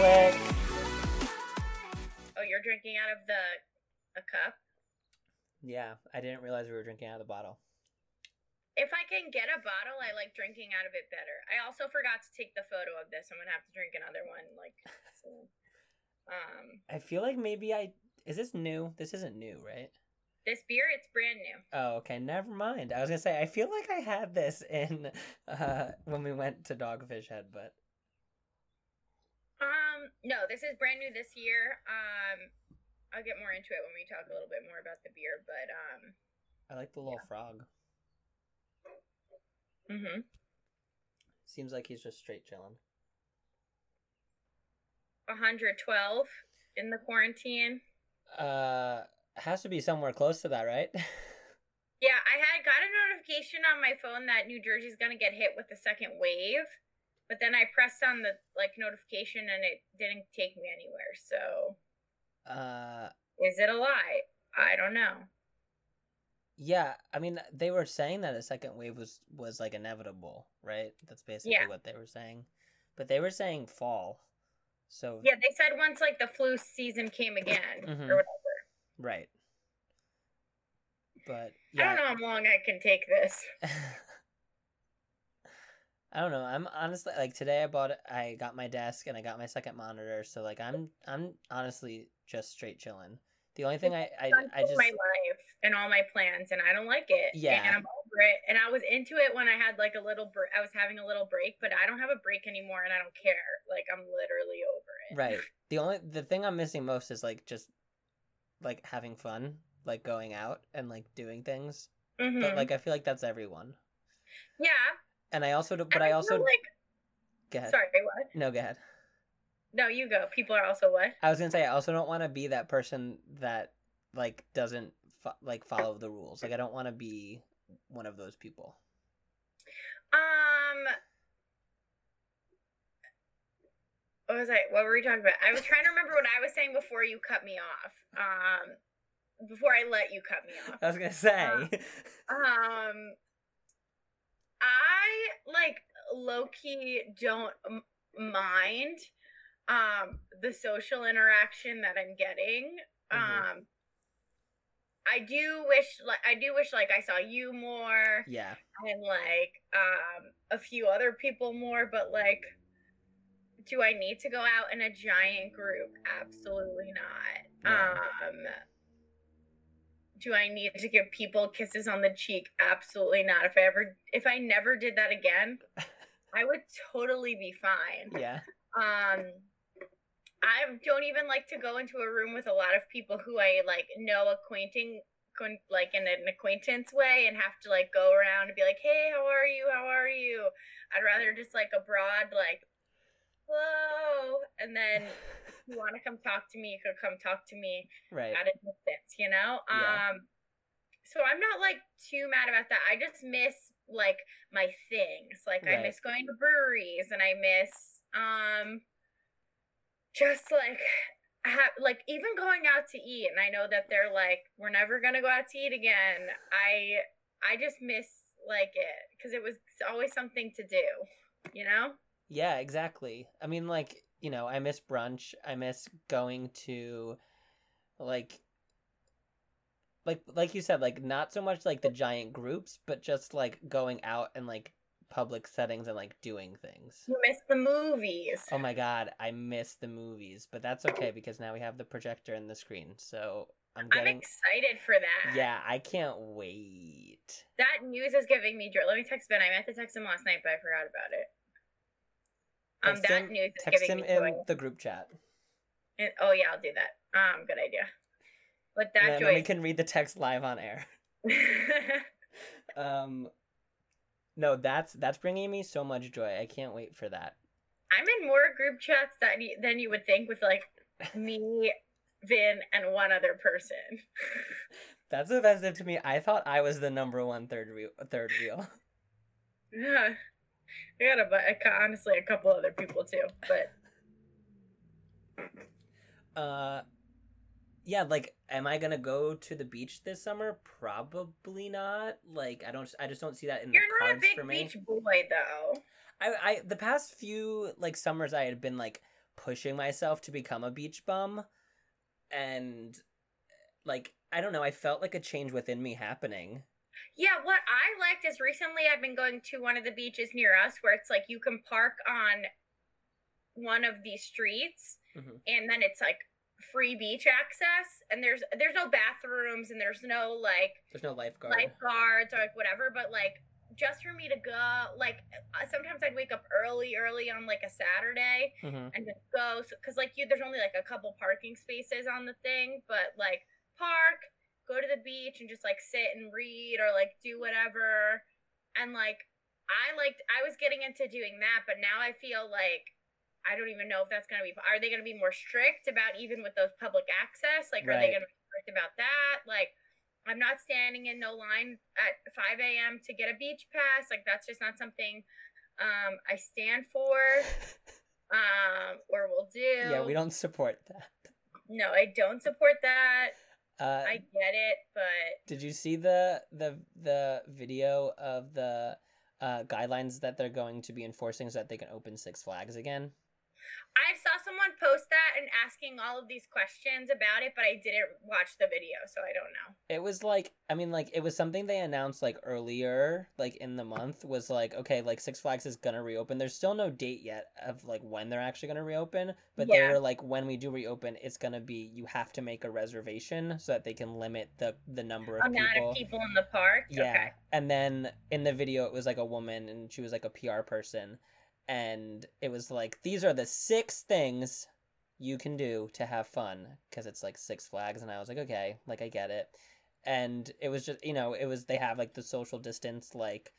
Click. Oh, you're drinking out of the a cup. Yeah, I didn't realize we were drinking out of the bottle. If I can get a bottle, I like drinking out of it better. I also forgot to take the photo of this. I'm gonna have to drink another one like soon. Um, I feel like maybe I is this new? This isn't new, right? this beer, it's brand new. Oh, okay. Never mind. I was gonna say I feel like I had this in uh when we went to Dogfish Head, but Um, no, this is brand new this year. Um, I'll get more into it when we talk a little bit more about the beer, but um, I like the little frog. mhm. Seems like he's just straight chilling. 112 in the quarantine. Uh, has to be somewhere close to that, right? Yeah, I had got a notification on my phone that New Jersey's gonna get hit with the second wave, but then I pressed on the like notification and it didn't take me anywhere. So uh, is it a lie? I don't know. yeah. I mean, they were saying that a second wave was was like inevitable, right? That's basically Yeah. what they were saying. But they were saying fall. So Yeah, they said once like the flu season came again Mhm. or whatever. right. But I don't know how long I can take this. I don't know. I'm honestly like today I bought I got my desk and I got my second monitor, so like I'm I'm honestly just straight chilling. The only thing I I, I just my life and all my plans, and I don't like it. Yeah. and I'm over it. And I was into it when I had like a little break. I was having a little break, but I don't have a break anymore, and I don't care. Like I'm literally over it. right. The only the thing I'm missing most is like just like having fun, like going out and like doing things. Mhm. But like I feel like that's everyone. yeah, And I also but I feel also like. go ahead. Sorry, what? No, go ahead. No, you go. People are also what? I was gonna say I also don't want to be that person that like doesn't fo- like follow the rules. Like I don't want to be one of those people. Um. What was I? What were we talking about? I was trying to remember what I was saying before you cut me off. Um, before I let you cut me off. I was gonna say. Uh, Um, I like low key don't m- mind um the social interaction that I'm getting. Mhm. Um, I do wish like I do wish like I saw you more yeah. and like um a few other people more, but like. Do I need to go out in a giant group? Absolutely not. No. Um, do I need to give people kisses on the cheek? Absolutely not. If I ever, if I never did that again, I would totally be fine. Yeah. Um, I don't even like to go into a room with a lot of people who I like know acquainting, like in an acquaintance way, and have to like go around and be like, "Hey, how are you? How are you?" I'd rather just like a broad like, "Hello," and then if you want to come talk to me, you could come talk to me Right. at a distance, you know? Yeah. Um so I'm not like too mad about that. I just miss like my things. Like I miss going to breweries and I miss um just like ha- like even going out to eat and I know that they're like we're never going to go out to eat again. I I just miss like it cuz it was always something to do, you know? Yeah, exactly. I mean, like, you know, I miss brunch. I miss going to, like, like, like you said, like, not so much like the giant groups, but just like going out and like public settings and like doing things. You miss the movies. Oh my god, I miss the movies, but that's okay because now we have the projector and the screen, so I'm I'm getting. excited for that. Yeah, I can't wait. That news is giving me joy. Let me text Ben. I meant to text him last night, but I forgot about it. Um, Text that him- news is Text giving him in the group chat. And- oh yeah, I'll do that. Um, good idea. But that and joy. we can read the text live on air. Um, no, that's that's bringing me so much joy. I can't wait for that. I'm in more group chats that you, than you would think with like me, Vin, and one other person. That's offensive to me. I thought I was the number one third wheel. Third wheel. yeah, I got a but honestly a couple other people too, but Uh, yeah. Like, am I gonna go to the beach this summer? Probably not. Like, I don't. I just don't see that in you're the not a cards big for me. beach boy though. I, I the past few like summers I had been like pushing myself to become a beach bum and like I don't know, I felt like a change within me happening. Yeah, what I liked is recently I've been going to one of the beaches near us where it's like you can park on one of these streets Mhm. and then it's like free beach access and there's there's no bathrooms and there's no like There's no lifeguard. lifeguards or like whatever but like just for me to go like uh, sometimes I'd wake up early early on like a Saturday Mhm. and just go because like you there's only like a couple parking spaces on the thing but like park go to the beach and just like sit and read or like do whatever. And like i liked i was getting into doing that but now i feel like i don't even know if that's going to be are they going to be more strict about even with those public access? Like are they going to be strict about that? Like i'm not standing in no line at 5 a.m to get a beach pass. Like that's just not something um i stand for um or will do. Yeah, we don't support that. no i don't support that Uh i get it but did you see the the the video of the uh guidelines that they're going to be enforcing so that they can open Six Flags again? I saw someone post that and asking all of these questions about it, but I didn't watch the video, so I don't know. It was like I mean like it was something they announced like earlier like in the month was like okay like Six Flags is going to reopen. There's still no date yet of like when they're actually going to reopen, but they Yeah. were like when we do reopen it's going to be you have to make a reservation so that they can limit the the number of Amount people. of people in the park. Yeah. Okay. And then in the video, it was like a woman and she was like a PR person. And it was like, these are the six things you can do to have fun because it's like Six Flags. And I was like, okay, like I get it. And it was just, you know, it was, they have like the social distance, like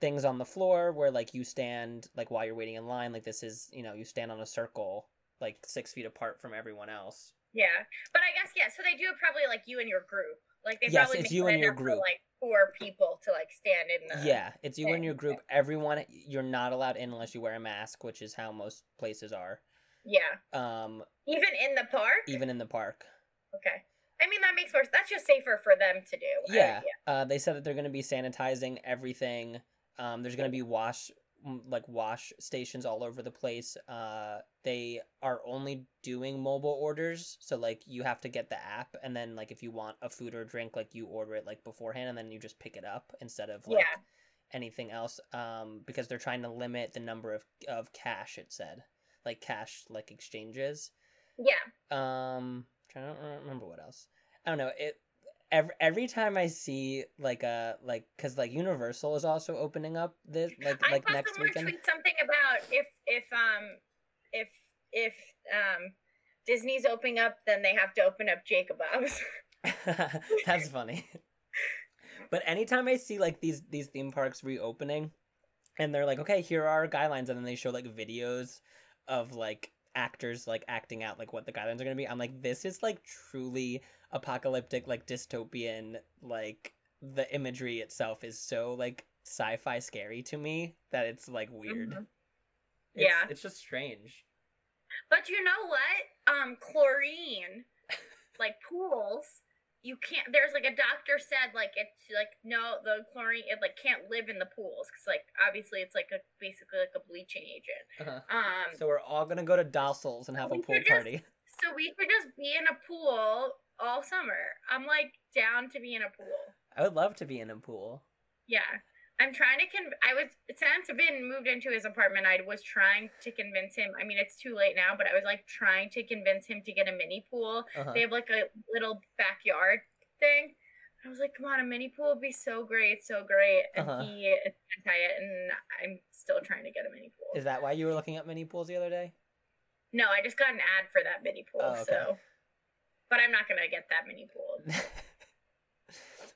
things on the floor where like you stand, like while you're waiting in line. Like this is, you know, you stand on a circle, like six feet apart from everyone else. Yeah, but I guess yeah. So they do it probably like you and your group. Like they Yes, probably it's make you and your enough for, group. like four people to like stand in the. Yeah, it's you and your group. Everyone, you're not allowed in unless you wear a mask, which is how most places are. Yeah. Um, Even in the park. even in the park. Okay. I mean that makes more. That's just safer for them to do. I- Yeah. Uh, they said that they're going to be sanitizing everything. Um, there's going to be wash like wash stations all over the place. Uh, they are only doing mobile orders, so like you have to get the app, and then like if you want a food or drink, like you order it like beforehand, and then you just pick it up instead of like Yeah. anything else. Um, because they're trying to limit the number of of cash. It said like cash like exchanges. Yeah. Um, trying to remember what else. I don't know. It every every time I see like a like because like Universal is also opening up this like I like next weekend. tweet something about if if um if if um Disney's opening up, then they have to open up Jacob Bob's. That's funny. but anytime I see like these these theme parks reopening, and they're like, okay, here are our guidelines, and then they show like videos of like actors like acting out like what the guidelines are gonna be. I'm like, this is like truly apocalyptic, like dystopian. Like the imagery itself is so like sci-fi scary to me that it's like weird. Mhm. It's- Yeah. it's just strange. But you know what? Um, chlorine, like pools, you can't. There's like a doctor said like it's like no, the chlorine it like can't live in the pools because like obviously it's like a basically like a bleaching agent. Uh-huh. Um, So we're all gonna go to Dossel's and have a pool just- party. so we could just be in a pool all summer. I'm like down to be in a pool. I would love to be in a pool. Yeah. I'm trying to con. I was since Vin moved into his apartment. I was trying to convince him. I mean, it's too late now, but I was like trying to convince him to get a mini pool. Uh-huh. They have like a little backyard thing. I was like, "Come on, a mini pool would be so great, so great." And Uh-huh. he is anti it, and I'm still trying to get a mini pool. Is that why you were looking at mini pools the other day? no, I just got an ad for that mini pool, Oh, okay. so. But I'm not gonna get that mini pool.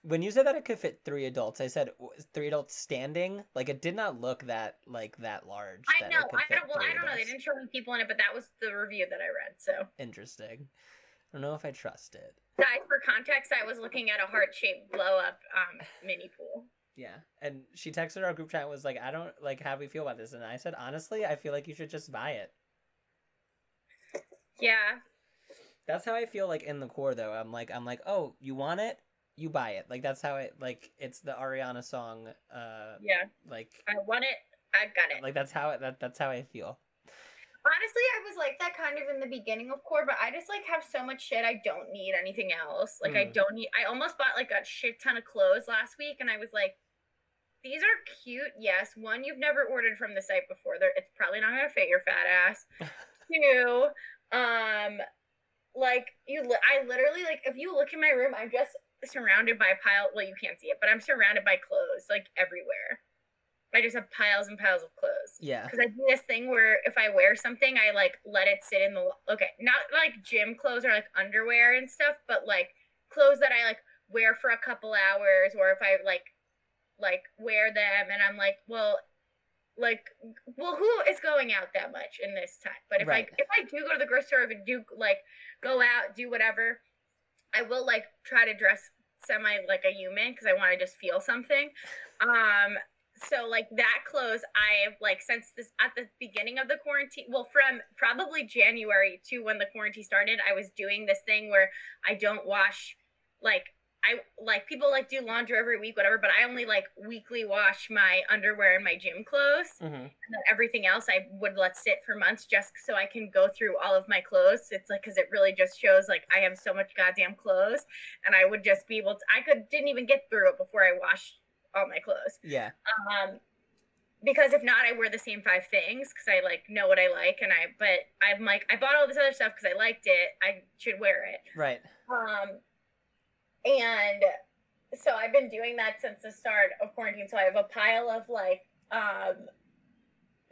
when you said that it could fit three adults, I said three adults standing. Like it did not look that like that large. I that know. I don't. Well, I don't know. They didn't show any people in it, but that was the review that I read. So. Interesting. I don't know if I trust it. Guys, for context, I was looking at a heart shaped blow up um, mini pool. Yeah, and she texted our group chat and was like, "I don't like how do we feel about this," and I said, "Honestly, I feel like you should just buy it." Yeah. That's how I feel like in the core though. I'm like, I'm like, oh, you want it, you buy it. Like that's how it like it's the Ariana song. Uh, Yeah. like I want it. I got it. like that's how it that that's how I feel. Honestly, I was like that kind of in the beginning of core, but I just like have so much shit. I don't need anything else. Like I Mm. don't need. I almost bought like a shit ton of clothes last week, and I was like, these are cute. Yes, one you've never ordered from the site before. They're, it's probably not gonna fit your fat ass. Two, um, like you. li- I literally like if you look in my room, I'm just surrounded by a pile. Well, you can't see it, but I'm surrounded by clothes like everywhere. I just have piles and piles of clothes Yeah. because I do this thing where if I wear something, I like let it sit in the okay, not like gym clothes or like underwear and stuff, but like clothes that I like wear for a couple hours, or if I like like wear them and I'm like, well, like, well, who is going out that much in this time? But if Right. I if I do go to the grocery store, if I do like go out, do whatever, I will like try to dress semi like a human because I want to just feel something. Um, so like that clothes i've like since this at the beginning of the quarantine well from probably january to when the quarantine started i was doing this thing where i don't wash like i like people like do laundry every week whatever but i only like weekly wash my underwear and my gym clothes hmm and then everything else i would let sit for months just so i can go through all of my clothes. It's like because it really just shows like i have so much goddamn clothes and i would just be able to i could didn't even get through it before i washed all my clothes. Yeah. um because if not i wear the same five things because i like know what i like and i but i'm like i bought all this other stuff because i liked it. I should wear it. Right. um and so i've been doing that since the start of quarantine so i have a pile of like um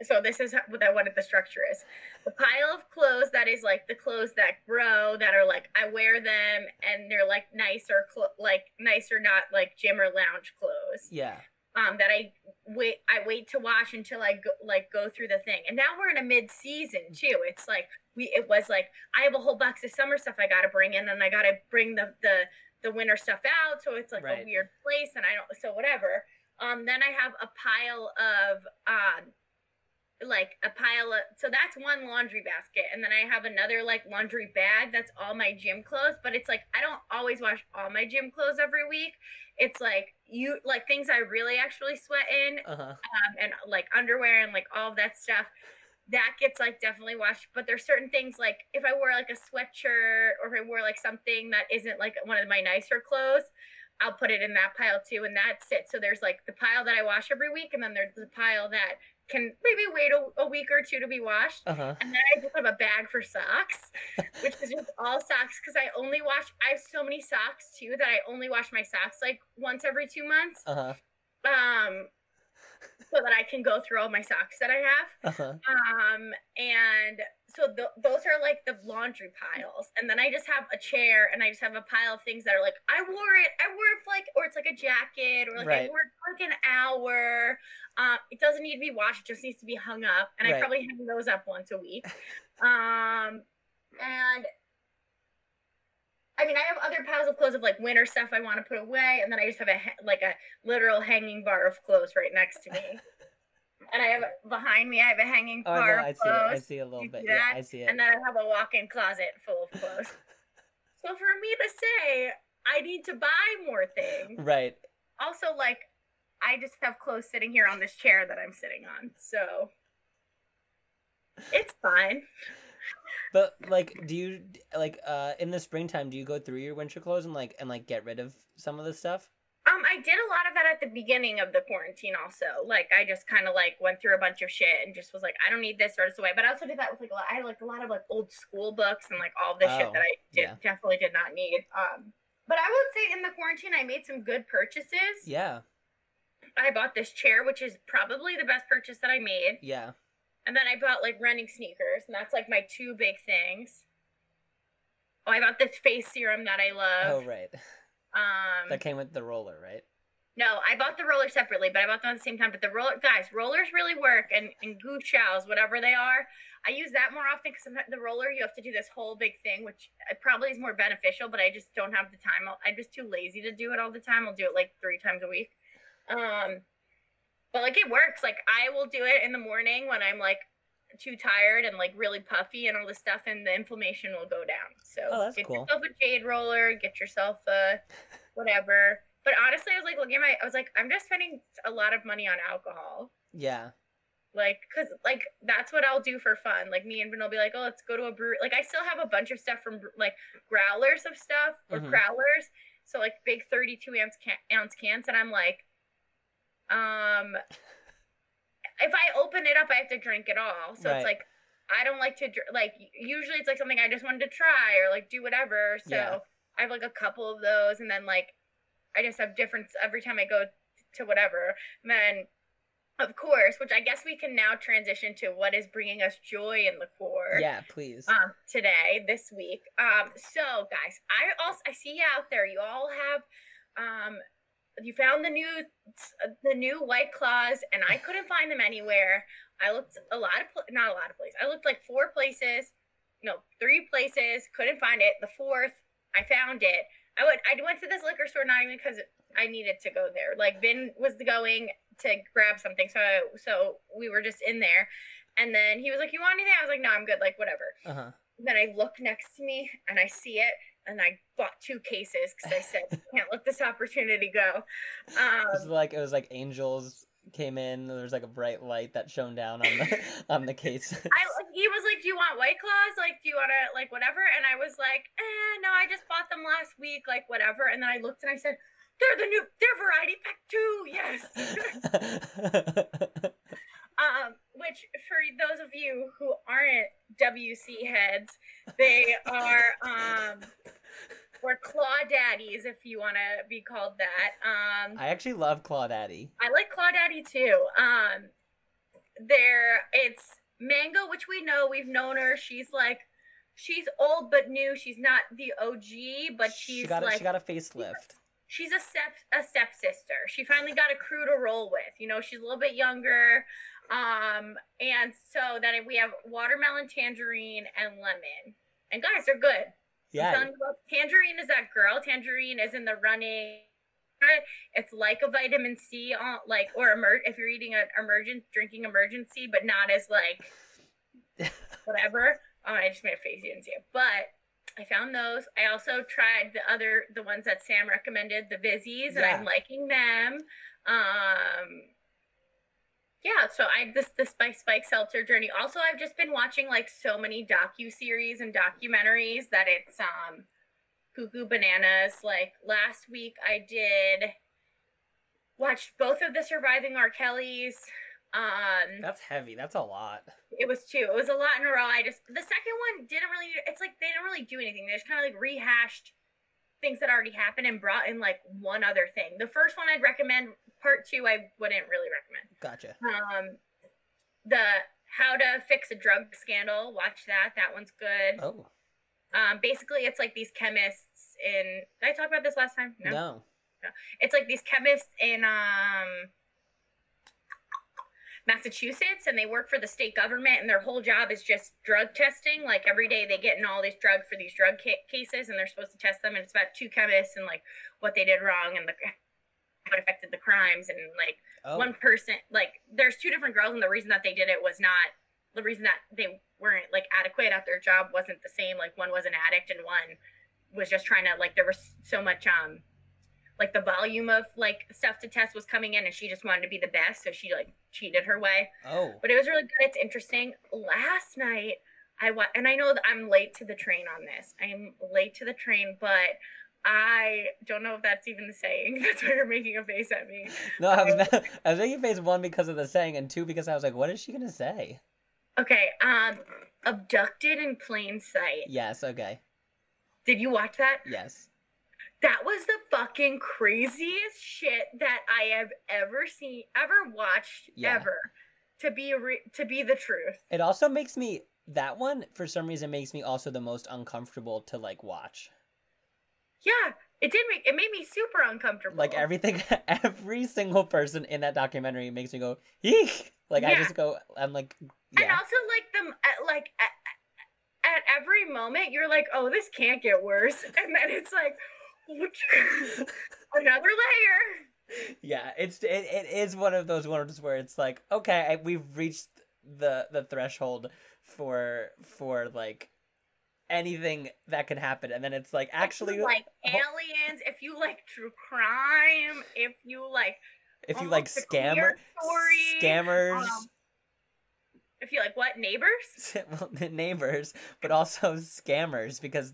so this is what that what the structure is the pile of clothes that is like the clothes that grow that are like i wear them and they're like nicer clo- like nicer not like gym or lounge clothes Yeah. um that I wait I wait to wash until I go, like go through the thing. And now we're in a mid season too. It's like we it was like I have a whole box of summer stuff I got to bring in and I got to bring the the the winter stuff out so it's like Right. a weird place and I don't so whatever. Um then I have a pile of um like a pile of so that's one laundry basket and then I have another like laundry bag that's all my gym clothes but it's like I don't always wash all my gym clothes every week it's like you like things I really actually sweat in Uh huh. um, and like underwear and like all of that stuff that gets like definitely washed but there's certain things like if I wore like a sweatshirt or if I wore like something that isn't like one of my nicer clothes I'll put it in that pile too and that's it so there's like the pile that I wash every week and then there's the pile that can maybe wait a, a week or two to be washed Uh huh. and then I just have a bag for socks, which is just all socks because I only wash. I have so many socks too that I only wash my socks like once every two months, Uh huh. um, so that I can go through all my socks that I have. Uh huh. Um, and so th- those are like the laundry piles, and then I just have a chair, and I just have a pile of things that are like I wore it, I wore it for like, or it's like a jacket, or like I wore it for like an hour. Um, it doesn't need to be washed; it just needs to be hung up, and I probably hang those up once a week. Um, and I mean, I have other piles of clothes of like winter stuff I want to put away, and then I just have a like a literal hanging bar of clothes right next to me. and I have behind me, I have a hanging Oh, bar of I see it. I see a little You bit. Yeah. I see it. and then I have a walk-in closet full of clothes. so for me to say I need to buy more things, Right. also like I just have clothes sitting here on this chair that I'm sitting on, so it's fine. But like, do you like uh in the springtime? Do you go through your winter clothes and like and like get rid of some of the stuff? Um, I did a lot of that at the beginning of the quarantine. Also, like I just kind of like went through a bunch of shit and just was like, I don't need this or this away. But I also did that with like a lot. I had like a lot of like old school books and like all the shit Oh, that I did yeah. definitely did not need. Um, but I would say in the quarantine I made some good purchases. Yeah. I bought this chair, which is probably the best purchase that I made, Yeah. And then I bought like running sneakers, and that's like my two big things. Oh, I bought this face serum that I love. Oh right. Um, That came with the roller, right? No, I bought the roller separately, but I bought them at the same time. But the roller, guys, rollers really work, and and gua shas, whatever they are, I use that more often because sometimes the roller you have to do this whole big thing, which uh, probably is more beneficial, but I just don't have the time. I'll, I'm just too lazy to do it all the time. I'll do it like three times a week. Um, but like it works. Like I will do it in the morning when I'm like too tired and like really puffy and all this stuff, and the inflammation will go down. So Oh, that's get cool. yourself a jade roller, get yourself a whatever. But honestly, I was like looking at my, I was like, I'm just spending a lot of money on alcohol. Yeah. Like, cause like that's what I'll do for fun. Like me and Vin will be like, oh, let's go to a brewery. Like I still have a bunch of stuff from like growlers of stuff or Mhm. growlers. So like big thirty-two ounce can- ounce cans, and I'm like, um, if I open it up, I have to drink it all. So Right. it's like I don't like to dr- like. Usually it's like something I just wanted to try or like do whatever. So Yeah. I have like a couple of those, and then like I just have different every time I go to whatever. And then, of course, which I guess we can now transition to what is bringing us joy in the core. Yeah, please. Um, today, this week. Um, so guys, I also I see you out there. You all have, um, you found the new the new white claws, and I couldn't find them anywhere. I looked a lot of not a lot of places. I looked like four places, no, three places. Couldn't find it. The fourth, I found it. I went. I went to this liquor store not even because I needed to go there. Like Vin was going to grab something, so so we were just in there. And then he was like, "You want anything?" I was like, "No, I'm good. Like whatever." Uh huh. Then I look next to me and I see it, and I bought two cases because I said, "Can't let this opportunity go." It Um, was like it was like angels came in. There was like a bright light that shone down on the on the case. I he was like, "Do you want White Claws? Like, do you want to like whatever?" And I was like, "Eh, no, I just bought them last week, like whatever." And then I looked and I said, "They're the new, they're variety pack two. yes." um, which for those of you who aren't WC heads, they are um, or claw daddies, if you want to be called that. Um, I actually love claw daddy. I like claw daddy too. Um, there it's Mango, which we know we've known her. She's like, she's old but new. She's not the OG, but she's she got a, like she got a facelift. she's a step a stepsister. She finally got a crew to roll with. You know, she's a little bit younger. Um, and so then we have watermelon, tangerine, and lemon. And guys, they're good. Yeah, Tangerine is that girl. Tangerine is in the running. It's like a vitamin C, on, like or emer- if you're eating an emergent drinking Emergen-C, but not as like whatever. Oh, I just made a face. You didn't see it, but I found those. I also tried the other the ones that Sam recommended, the Vizzies, and I'm liking them. Um, yeah, so I this this Spike Spike Seltzer journey. Also, I've just been watching like so many docu series and documentaries that it's um cuckoo bananas. Like last week, I did watched both of the surviving R. Kellys. Um, that's heavy. That's a lot. it was two. It was a lot in a row. I just the second one didn't really. It's like they didn't really do anything. They just kind of like rehashed things that already happened and brought in like one other thing. The first one I'd recommend. Part two, I wouldn't really recommend. Gotcha. Um, the how to fix a drug scandal. Watch that. That one's good. Oh Um, basically, it's like these chemists in. Did I talk about this last time? no. No. It's like these chemists in um Massachusetts and they work for the state government and their whole job is just drug testing. Like every day they get in all these drugs for these drug ca- cases and they're supposed to test them and it's about two chemists and like what they did wrong and the how it affected the crimes and like Oh. one person like there's two different girls and the reason that they did it was not the reason that they weren't like adequate at their job wasn't the same like one was an addict and one was just trying to like there was so much um like the volume of like stuff to test was coming in and she just wanted to be the best so she like cheated her way. Oh. but it was really good. It's interesting. Last night i wa- and i know that i'm late to the train on this. I'm late to the train but i don't know if that's even the saying that's why you're making a face at me No, I was I was making face one because of the saying, and two because I was like, what is she gonna say? okay um abducted in plain sight Yes. Okay. did you watch that Yes. that was the fucking craziest shit that i have ever seen ever watched Yeah. ever to be re- to be the truth It also makes me that one for some reason makes me also the most uncomfortable to like watch. Yeah it did make it made me super uncomfortable Like everything, every single person in that documentary makes me go eek. Like I just go, I'm like, And also, like them, uh, like at, at every moment, you're like, "Oh, this can't get worse," and then it's like, another layer. yeah. It's it, it is one of those ones where it's like, okay, I, we've reached the the threshold for for like anything that can happen, and then it's like actually, If you like aliens, if you like true crime, if you like if you like scammer story, scammers, um, I feel like what neighbors? well, neighbors, but also scammers because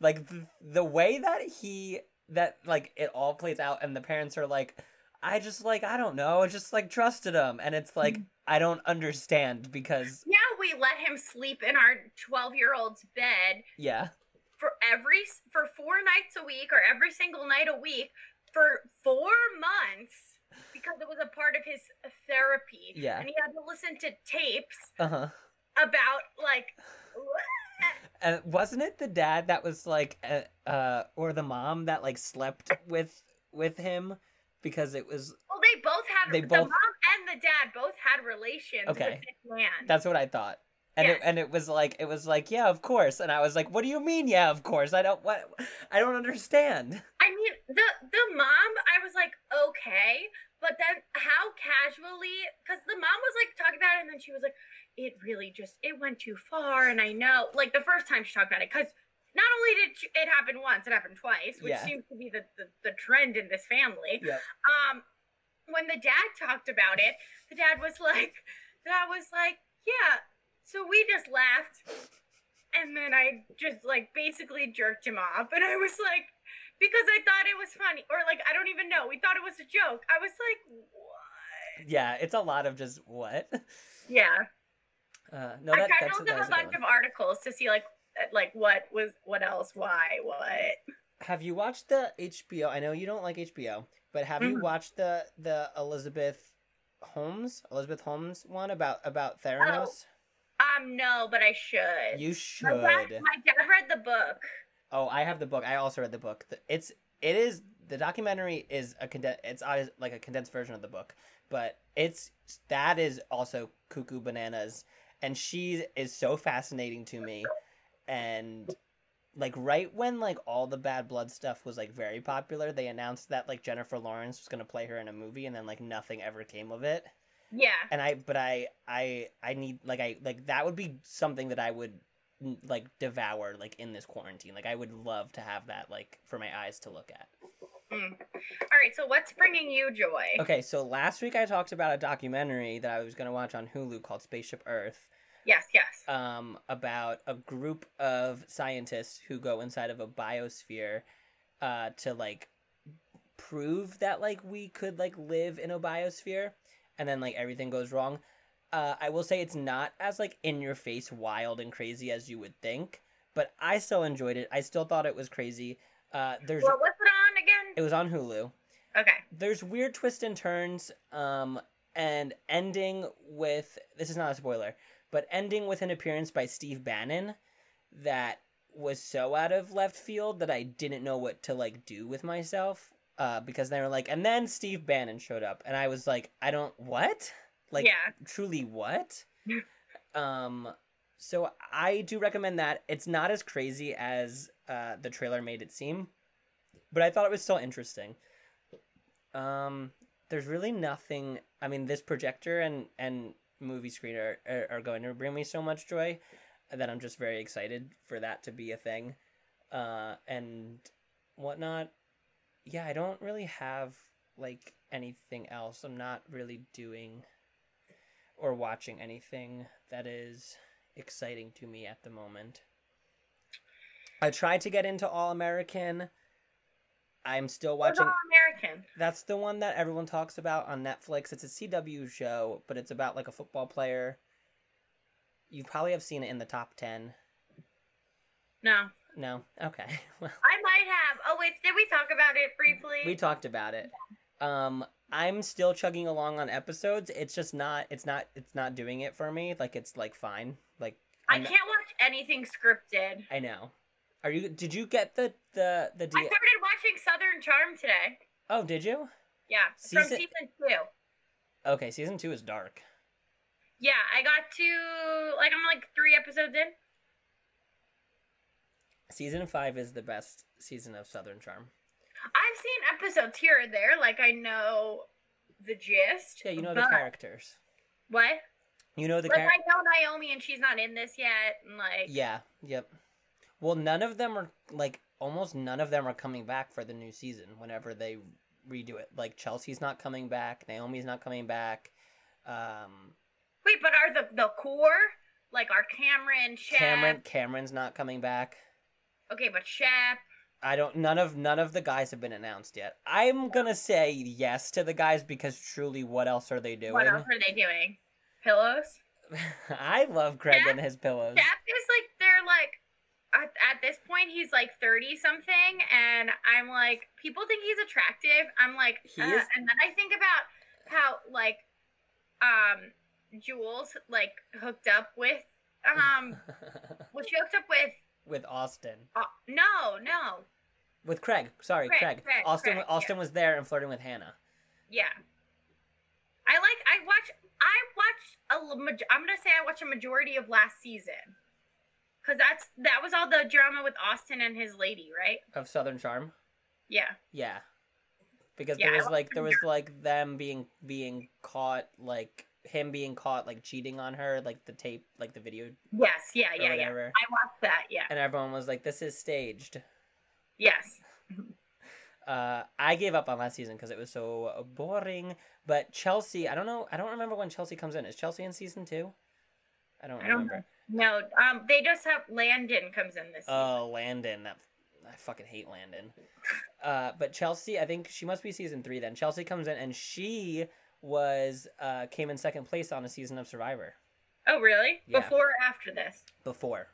like the, the way that he that like it all plays out and the parents are like I just like I don't know, just like trusted him and it's like I don't understand because Yeah, we let him sleep in our 12 year old's bed yeah. for every for four nights a week or every single night a week for four months because it was a part of his therapy. Yeah. And he had to listen to tapes Uh-huh. about like And wasn't it the dad that was like uh, uh or the mom that like slept with with him because it was well they both had They the both- mom and the dad both had relations Okay. with this man. That's what I thought. And it, and it was like it was like yeah of course and I was like what do you mean yeah of course I don't what I don't understand I mean, the the mom, I was like, okay, but then how casually? Because the mom was like talking about it, and then she was like, it really just it went too far, and I know, like the first time she talked about it, because not only did it happen once, it happened twice, which Yeah. seems to be the, the the trend in this family. Yep. Um, when the dad talked about it, the dad was like, that was like, yeah. So we just laughed, and then I just like basically jerked him off, and I was like, because I thought it was funny, or like I don't even know, we thought it was a joke. I was like, what? yeah it's a lot of just what Yeah, uh no I that, tried that's, to look up a bunch of articles to see like like what was what else, why, what. have you watched the HBO I know you don't like HBO but have you Mhm. watched the the Elizabeth Holmes Elizabeth Holmes one about about Theranos Um, no, but I should. you My dad, should my dad read the book. Oh, I have the book. I also read the book. It's it is the documentary is a conden- it's like a condensed version of the book, but it's that is also cuckoo bananas, and she is so fascinating to me, and like right when like all the bad blood stuff was like very popular, they announced that like Jennifer Lawrence was gonna play her in a movie, and then like nothing ever came of it. Yeah. And I, but I, I, I need like I like that would be something that I would like devour like in this quarantine. Like I would love to have that like for my eyes to look at. Mm. All right. So what's bringing you joy? Okay, so last week I talked about a documentary that I was gonna watch on Hulu called Spaceship Earth. Yes. Yes. Um, about a group of scientists who go inside of a biosphere, uh, to like prove that like we could like live in a biosphere, and then like everything goes wrong. Uh, I will say it's not as like in your face, wild and crazy as you would think, but I still enjoyed it. I still thought it was crazy. Uh, there's Well, what's it on again? it was on Hulu Okay. there's weird twists and turns um and ending with this is not a spoiler but ending with an appearance by steve bannon that was so out of left field that i didn't know what to like do with myself uh because they were like and then steve bannon showed up and i was like i don't what? Like yeah. truly what? Um so i do recommend that. It's not as crazy as uh the trailer made it seem but i thought it was still interesting. Um there's really nothing i mean this projector and and movie screen are, are, are going to bring me so much joy that i'm just very excited for that to be a thing uh and whatnot yeah i don't really have like anything else i'm not really doing or watching anything that is exciting to me at the moment. I tried to get into All American. I'm still watching. American? That's the one that everyone talks about on Netflix. It's a CW show, but it's about like a football player. You probably have seen it in the top 10. No. No? Okay. Well, I might have. Oh wait, did we talk about it briefly? we talked about it. Um I'm still chugging along on episodes. It's just not it's not it's not doing it for me. Like it's like fine. Like I I'm- can't watch anything scripted. I know. Are you? Did you get the the the? I D- started watching Southern Charm today. oh, did you? Yeah, from Season- season two. Okay, season two is dark. Yeah, I got to like I'm like three episodes in. Season five is the best season of Southern Charm. I've seen episodes here or there, like I know the gist. Yeah, you know the characters. What? You know the like characters. I know Naomi and she's not in this yet, and like Yeah. Yep. Well, none of them are like almost none of them are coming back for the new season. Whenever they redo it, like Chelsea's not coming back, Naomi's not coming back. Um, Wait, but are the the core like our Cameron, Shep? Cameron Cameron's not coming back. Okay, but Shep. I don't. None of none of the guys have been announced yet. I'm gonna say yes to the guys because truly, what else are they doing? What else are they doing? Pillows. I love Craig Shep- and his pillows. Shep is like they're like at, at this point he's like 30 something and i'm like people think he's attractive i'm like He uh, is- and then i think about how like um jules like hooked up with um well she hooked up with with Austin, uh, no no with Craig. Sorry, Craig, Craig. Craig, Austin. Craig, Austin was there and flirting with Hannah. yeah i like i watch i watched a l- maj- i'm gonna say i watched a majority of last season because that's that was all the drama with austin and his lady right of Southern Charm. yeah Yeah, because Yeah, there was like there was like them being being caught like him being caught like cheating on her like the tape like the video yes yeah yeah yeah whatever, I watched that, yeah. and everyone was like, "This is staged." Yes. Uh, I gave up on last season because it was so boring. But Chelsea, I don't know. I don't remember when Chelsea comes in. Is Chelsea in season two? I don't I don't remember. No, um, they just have Landon comes in this season. Oh, Landon. That I fucking hate Landon. Uh, but Chelsea, I think she must be season three then. Chelsea comes in and she was uh came in second place on a season of Survivor oh, really? yeah. Before or after this? before.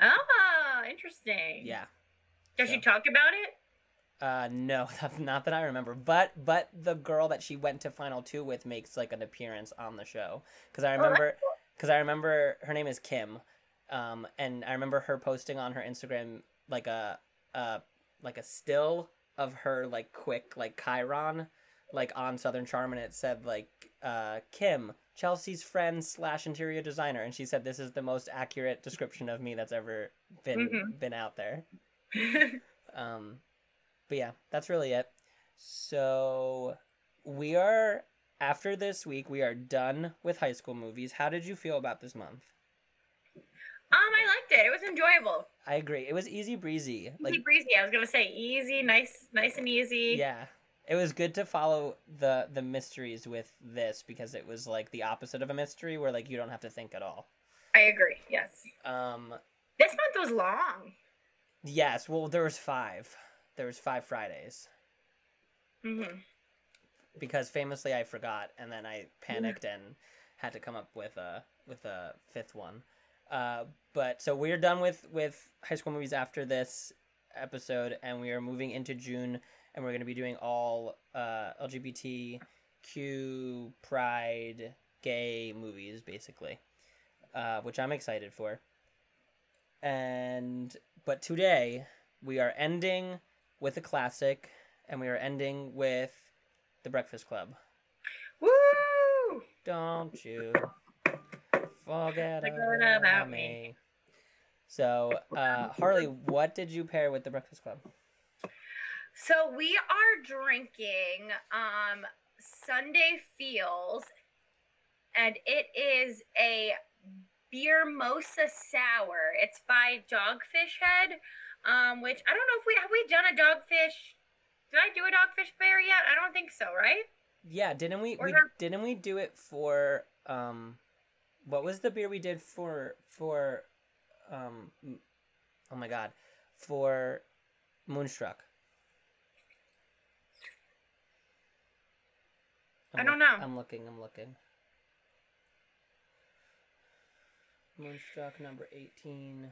Oh, interesting. Yeah. Does she talk about it? Uh, no, not that I remember. But but the girl that she went to final two with makes like an appearance on the show because I Oh, remember because I remember her name is Kim, um, and I remember her posting on her Instagram like a uh like a still of her like quick like Chiron like on Southern Charm and it said like uh Kim Chelsea's friend slash interior designer and she said this is the most accurate description of me that's ever been Mhm. been out there. Um, but yeah, that's really it. So we are after this week. We are done with high school movies. How did you feel about this month? Um, I liked it. It was enjoyable. I agree. It was easy breezy. Like Easy breezy. I was gonna say easy, nice, nice and easy. yeah, it was good to follow the the mysteries with this because it was like the opposite of a mystery where like you don't have to think at all. I agree. Yes. Um, This month was long. yes. Well, there was five. There was five Fridays hmm because famously I forgot and then I panicked and had to come up with a with a fifth one. Uh, but so we're done with with high school movies after this episode, and we are moving into June, and we're going to be doing all uh, LGBTQ Pride gay movies, basically, uh, which I'm excited for. And but today we are ending with a classic, and we are ending with The Breakfast Club. Woo! Don't you forget about, about me. me. So, uh, Harley, what did you pair with the Breakfast Club? So we are drinking um Sunday Feels, and it is a beer mosa sour. It's by Dogfish Head, um, which I don't know if we have we done a dogfish. Did I do a dogfish bear yet? I don't think so, right? Yeah, didn't we? Or we her- didn't we do it for um, what was the beer we did for for um, oh my god, for Moonstruck? I I'm don't look- know. I'm looking. I'm looking. Moonstruck number eighteen.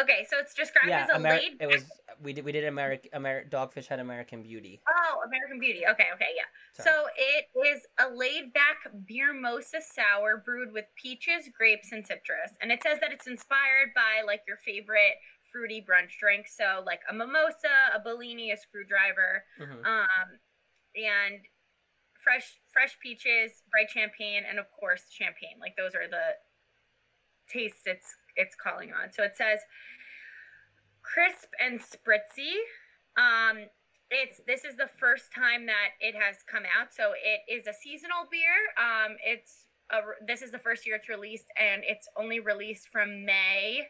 Okay, so it's described yeah, as a Ameri- laid. it was we did we did American Amer- Dogfish Head American Beauty. Oh, American Beauty. Okay, okay, yeah. Sorry. So it is a laid back beer mosa sour brewed with peaches, grapes, and citrus. And it says that it's inspired by like your favorite fruity brunch drink. So like a mimosa, a Bellini, a screwdriver, Mhm. um, and fresh fresh peaches, bright champagne, and of course champagne. Like those are the tastes it's it's calling on. So it says crisp and spritzy. Um, it's this is the first time that it has come out, so it is a seasonal beer. Um, it's a, this is the first year it's released, and it's only released from May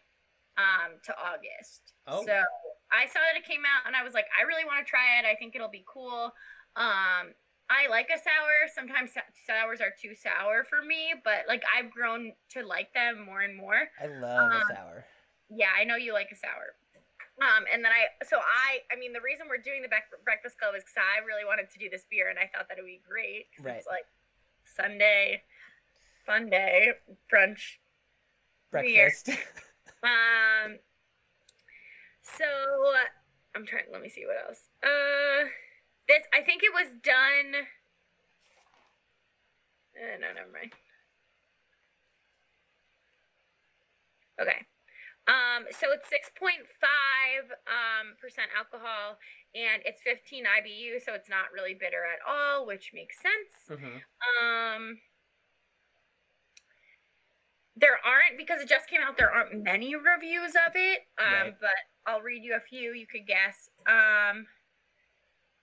um, to August. Oh. So I saw that it came out, and I was like, I really want to try it. I think it'll be cool. Um, I like a sour. Sometimes sours are too sour for me, but like I've grown to like them more and more. I love Um, a sour. Yeah, I know you like a sour. Um, and then I, so I, I mean, the reason we're doing the breakfast club is because I really wanted to do this beer, and I thought that it would be great. Right. It's like Sunday, fun day, brunch. beer. Breakfast. Um, so I'm trying. Let me see what else. Uh, this I think it was done. Uh, no, never mind. Okay. Um, so it's six point five um percent alcohol, and it's fifteen IBU, so it's not really bitter at all, which makes sense. hmm Um, there aren't because it just came out. There aren't many reviews of it. Um, Right. but I'll read you a few. You could guess. Um,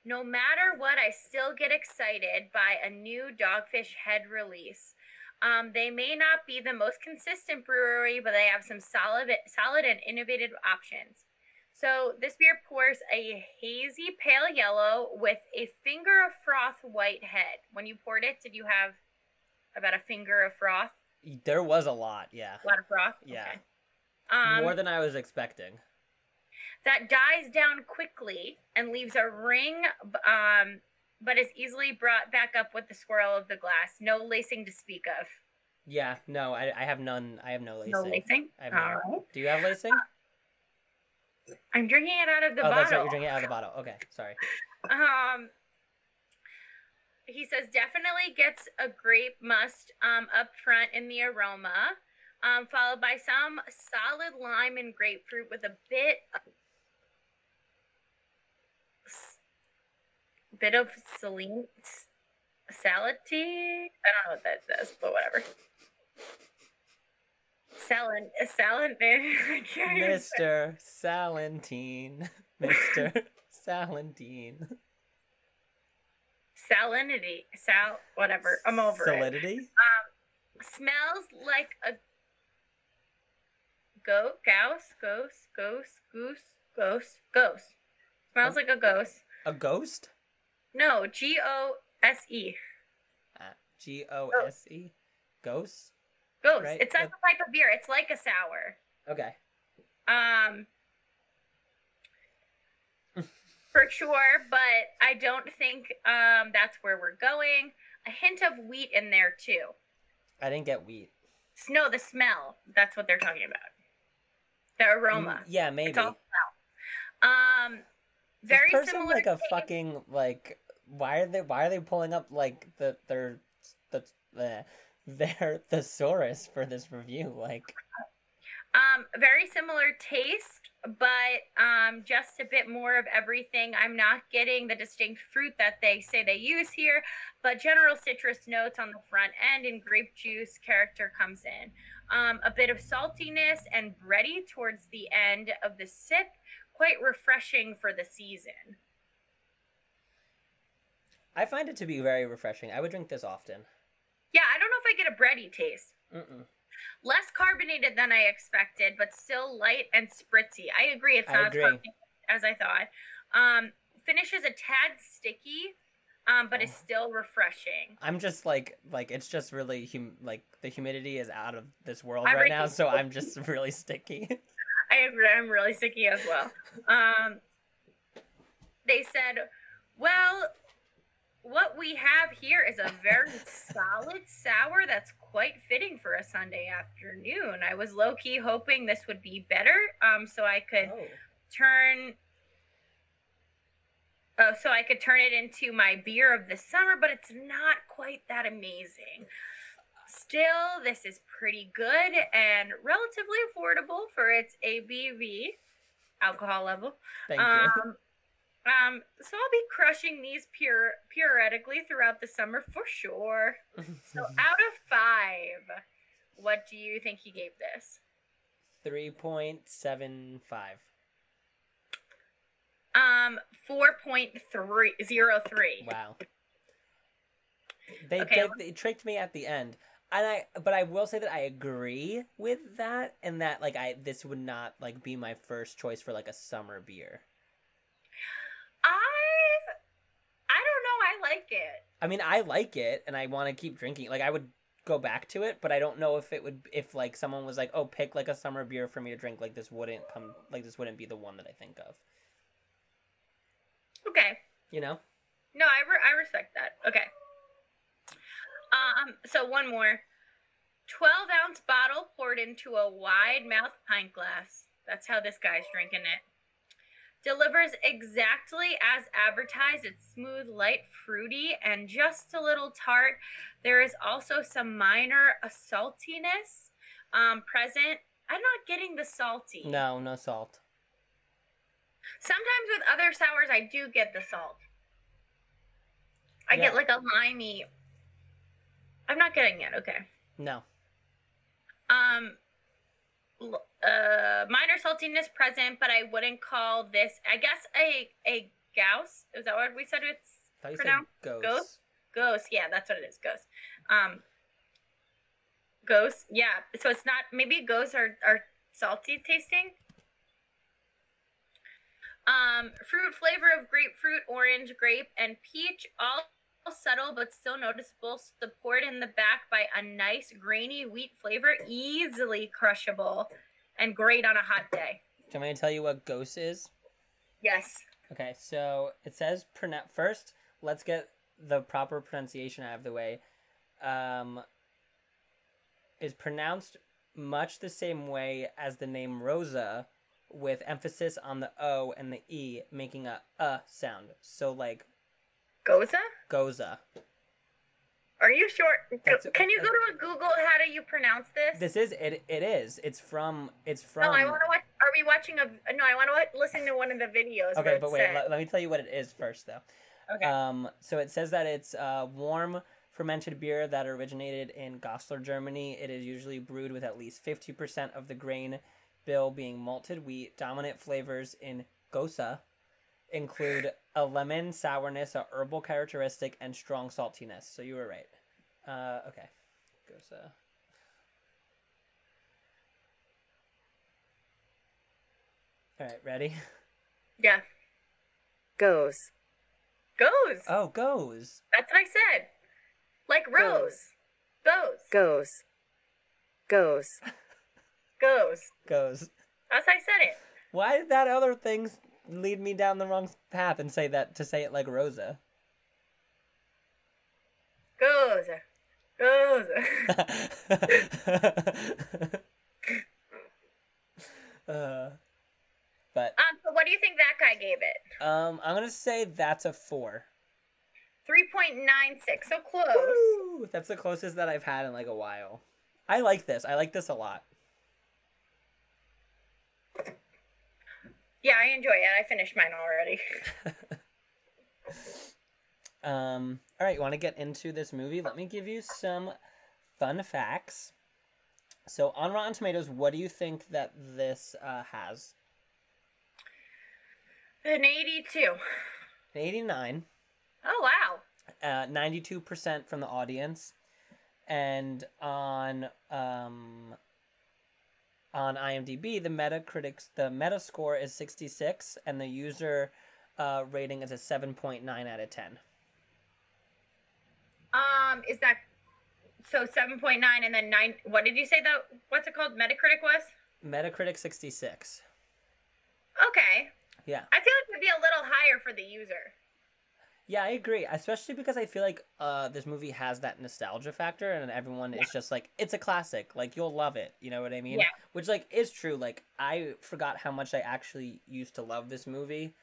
no matter what, I still get excited by a new Dogfish Head release. Um, they may not be the most consistent brewery, but they have some solid, solid and innovative options. So this beer pours a hazy pale yellow with a finger of froth white head. When you poured it, did you have about a finger of froth? There was a lot, yeah. A lot of froth. Yeah. Okay. Um, More than I was expecting. That dies down quickly and leaves a ring, um, but is easily brought back up with the swirl of the glass. No lacing to speak of. Yeah, no, I, I have none. I have no lacing. No lacing. I have All none. right. Do you have lacing? I'm drinking it out of the oh, bottle. that's right. You're drinking it out of the bottle. Okay, sorry. Um, he says definitely gets a grape must um, up front in the aroma, um, followed by some solid lime and grapefruit with a bit, bit of saline, sality. I don't know what that says, but whatever. Salin, salin, I can't even say- Mr. Salentine. Mr. Salentine. salinity, sal, whatever. I'm over it. Solidity? Um, smells like a go goose ghost, ghost, goose ghost ghost smells like a ghost A ghost? No g-o-s-e Uh, G O S E? Ghost? ghost Right, it's not the type of beer it's like a sour Okay. um for sure but i don't think um that's where we're going a hint of wheat in there too I didn't get wheat. no the smell that's what they're talking about the aroma Mm, Yeah, maybe. It's all smell. Um, Very person similar. like a taste. fucking like why are they why are they pulling up like the their the the their thesaurus for this review like Um, very similar taste, but um, just a bit more of everything. I'm not getting the distinct fruit that they say they use here, but general citrus notes on the front end and grape juice character comes in. Um, a bit of saltiness and bready towards the end of the sip, quite refreshing for the season. I find it to be very refreshing. I would drink this often. Yeah, I don't know if I get a bready taste. Mm-mm. less carbonated than I expected, but still light and spritzy. I agree. It's not agree. as carbonated as I thought. Um, finishes a tad sticky, um, but it's Oh. still refreshing. I'm just like like it's just really hum- like the humidity is out of this world I right now, so I'm just really sticky. I agree. I'm really sticky as well. Um, they said, well, what we have here is a very solid sour that's quite fitting for a Sunday afternoon. I was low key hoping this would be better, um, so I could oh. turn oh so i could turn it into my beer of the summer but it's not quite that amazing still this is pretty good and relatively affordable for its abv alcohol level Thank you. um, um so i'll be crushing these pure periodically throughout the summer for sure so out of five what do you think he gave this Three point seven five. um 4.303 Wow. They, Okay, they they tricked me at the end. And I but I will say that I agree with that and that like I this would not like be my first choice for like a summer beer. I I don't know. I like it. I mean, I like it and I want to keep drinking. Like I would go back to it, but I don't know if it would if like someone was like, "Oh, pick like a summer beer for me to drink." Like this wouldn't come like this wouldn't be the one that I think of. Okay. You know? No, I re- I respect that. Okay. Um. So one more. Twelve ounce bottle poured into a wide mouth pint glass. That's how this guy's drinking it. Delivers exactly as advertised. It's smooth, light, fruity, and just a little tart. There is also some minor uh, saltiness um, present. I'm not getting the salty. No, no salt. Sometimes with other sours, I do get the salt. I Yeah. get like a limey. I'm not getting it. Okay. No. Um, uh, minor saltiness present, but I wouldn't call this. I guess a a gauss. Is that what we said? It's I thought you Pronoun- ghost. ghost? ghost. Yeah, that's what it is. Ghost. Um, ghost. Yeah. So it's not. Maybe ghosts are are salty tasting. Um, fruit flavor of grapefruit, orange, grape, and peach. All subtle but still noticeable. Support in the back by a nice grainy wheat flavor, easily crushable, and great on a hot day. Do you want me to tell you what ghost is? Yes. Okay, so it says pronoun first. Let's get the proper pronunciation out of the way. Um, is pronounced much the same way as the name Rosa, with emphasis on the O and the E, making a uh sound. So like Goza? Goza. Are you sure? That's- Can you go to a Google? How do you pronounce this? This is it. It is. It's from. It's from. No, I want to watch. Are we watching a? No, I want to listen to one of the videos. Okay, but wait. Let, let me tell you what it is first, though. Okay. Um, so it says that it's uh, warm fermented beer that originated in Goslar, Germany. It is usually brewed with at least 50% of the grain bill being malted wheat. Dominant flavors in Gosa include a lemon sourness, a herbal characteristic, and strong saltiness. So you were right. Uh, okay. Gosa. All right, ready? yeah. goes, Goes. Oh, goes. That's what I said. Like Rose. Goes. goes, goes, Goes. Goes. That's how I said it. Why did that other thing lead me down the wrong path and say that to say it like Rosa? Goes. Goes. uh, but um. So what do you think that guy gave it? um, I'm gonna say that's a four. Three point nine six. So close. Woo! That's the closest that I've had in like a while. I like this. I like this a lot. Yeah, I enjoy it. I finished mine already. Um, all right, you want to get into this movie? Let me give you some fun facts. So, on Rotten Tomatoes, what do you think that this uh, has? An eighty-two. An 89. Oh wow. uh, 92% from the audience and on um on IMDb the Metacritic the Metascore is 66 and the user uh, rating is a 7.9 out of 10. Um, is that so? Seven point nine, and then nine. What did you say that? What's it called? Metacritic was. Metacritic 66. Okay. Yeah. I feel like it'd be a little higher for the user. Yeah, I agree, especially because I feel like uh this movie has that nostalgia factor and everyone is just like it's a classic, like you'll love it, you know what I mean? Yeah. Which like is true. Like I forgot how much I actually used to love this movie.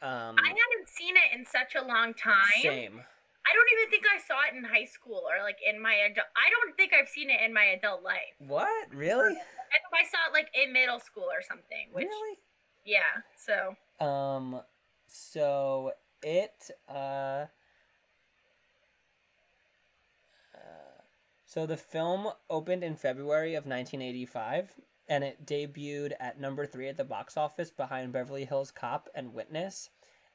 Um I haven't seen it in such a long time. same. I don't even think I saw it in high school or like in my adult. I don't think I've seen it in my adult life. What? Really? I think I saw it like in middle school or something. Which Really? yeah. So Um so it uh uh, so the film opened in February of 1985 and it debuted at number 3 at the box office behind Beverly Hills Cop and Witness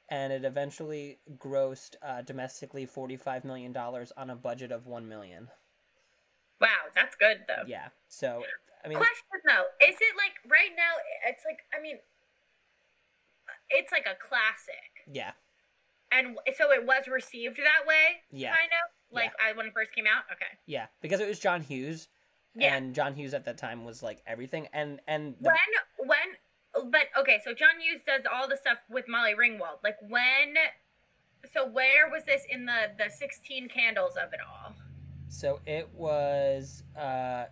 and it eventually grossed uh, domestically 45 million dollars on a budget of 1 million. wow, that's good though. Yeah. So I mean Question though, is it like right now? It's like I mean, it's like a classic. yeah. And so it was received that way, Yeah, kind of like I, when it first came out. Okay. yeah, because it was John Hughes, Yeah. and John Hughes at that time was like everything, and and the, When when but okay, so John Hughes does all the stuff with Molly Ringwald. Like when so where was this in the the 16 candles of it all? so it was uh,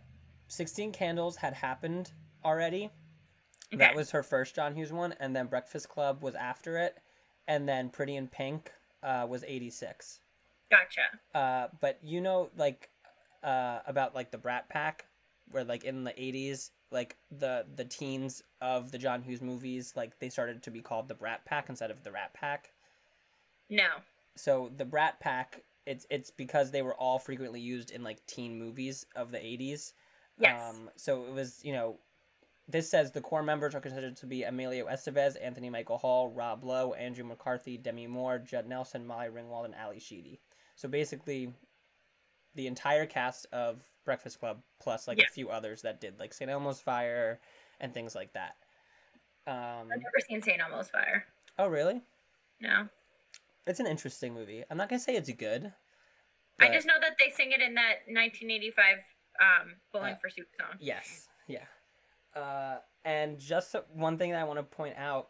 Sixteen Candles had happened already. That was her first John Hughes one, and then Breakfast Club was after it, and then Pretty in Pink uh, was eighty six. Gotcha. Uh, but you know, like, uh, about like the Brat Pack, where like in the '80s, like the the teens of the John Hughes movies, like they started to be called the Brat Pack instead of the Rat Pack. No. So the Brat Pack, it's it's because they were all frequently used in like teen movies of the '80s. Yes. Um, so it was, you know, this says the core members are considered to be Emilio Estevez, Anthony Michael Hall, Rob Lowe, Andrew McCarthy, Demi Moore, Judd Nelson, Molly Ringwald, and Ally Sheedy. So basically, the entire cast of Breakfast Club plus like Yeah. a few others that did like St. Elmo's Fire and things like that. Um, I've never seen St. Elmo's Fire. oh, really? No. It's an interesting movie. I'm not gonna say it's good. I just know that they sing it in that 1985 um Bowling Uh, for Soup song. Yes, yeah. Uh, and just one thing that I want to point out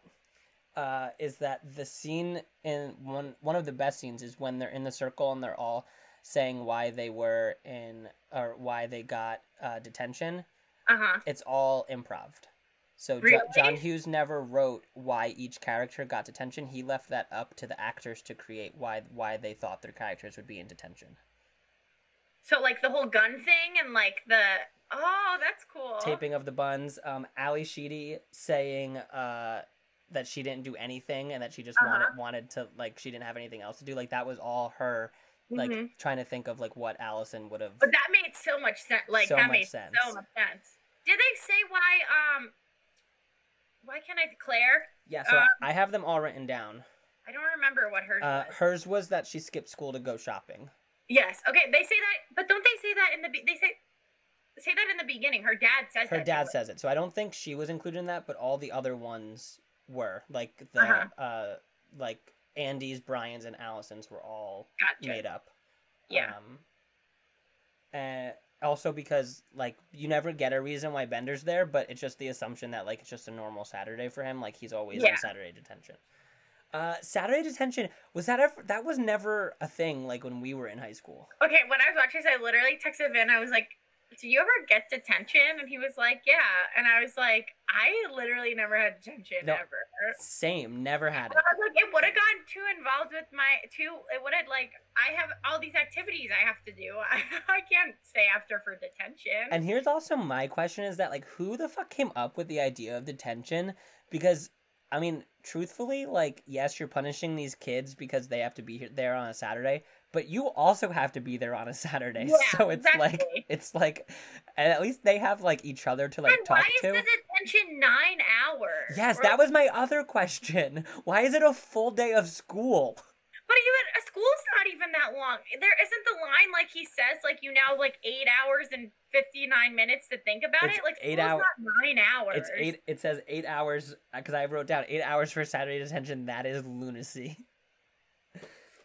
uh, is that the scene in one one of the best scenes is when they're in the circle and they're all saying why they were in or why they got uh, detention. Uh-huh. It's all improv. So Jo- John Hughes never wrote why each character got detention. He left that up to the actors to create why why they thought their characters would be in detention. So like the whole gun thing and like the oh, that's cool. taping of the buns. Um, Ally Sheedy saying uh, that she didn't do anything and that she just Uh-huh. wanted wanted to like she didn't have anything else to do. Like that was all her like Mhm. trying to think of like what Allison would have. But that made so much sense. Like So that made sense. so much sense. Did they say why? Um, why can't I declare? Yeah, so um, I have them all written down. I don't remember what hers Uh, was. hers was that she skipped school to go shopping. Yes. Okay. They say that, but don't they say that in the? They say say that in the beginning. Her dad says it. Her dad says it, so I don't think she was included in that, but all the other ones were like the Uh-huh. uh like Andy's, Brian's, and Allison's were all Gotcha. made up. Yeah. Um, and also because like you never get a reason why Bender's there, but it's just the assumption that like it's just a normal Saturday for him. Like he's always Yeah. in Saturday detention. Uh, Saturday detention was that ever? That was never a thing. Like when we were in high school. Okay, when I was watching this, I literally texted Vin. I was like, "Do you ever get detention?" And he was like, "Yeah." And I was like, "I literally never had detention No. ever." Same, never had it. I was like, it would have gotten too involved with my too. It would have like I have all these activities I have to do. I, I can't stay after for detention. And here's also my question: is that like who the fuck came up with the idea of detention? Because I mean, truthfully, like yes, you're punishing these kids because they have to be here there on a Saturday, but you also have to be there on a Saturday. Yeah, so it's like it's like, and at least they have like each other to like and talk why is to. the detention nine hours? Yes, Or- that was my other question. Why is it a full day of school? But even a school's not even that long. There isn't the line like he says, like you now like eight hours and fifty nine minutes to think about It's it. Like eight hours, nine hours. It's eight. It says eight hours uh, because I wrote down eight hours for Saturday detention. That is lunacy.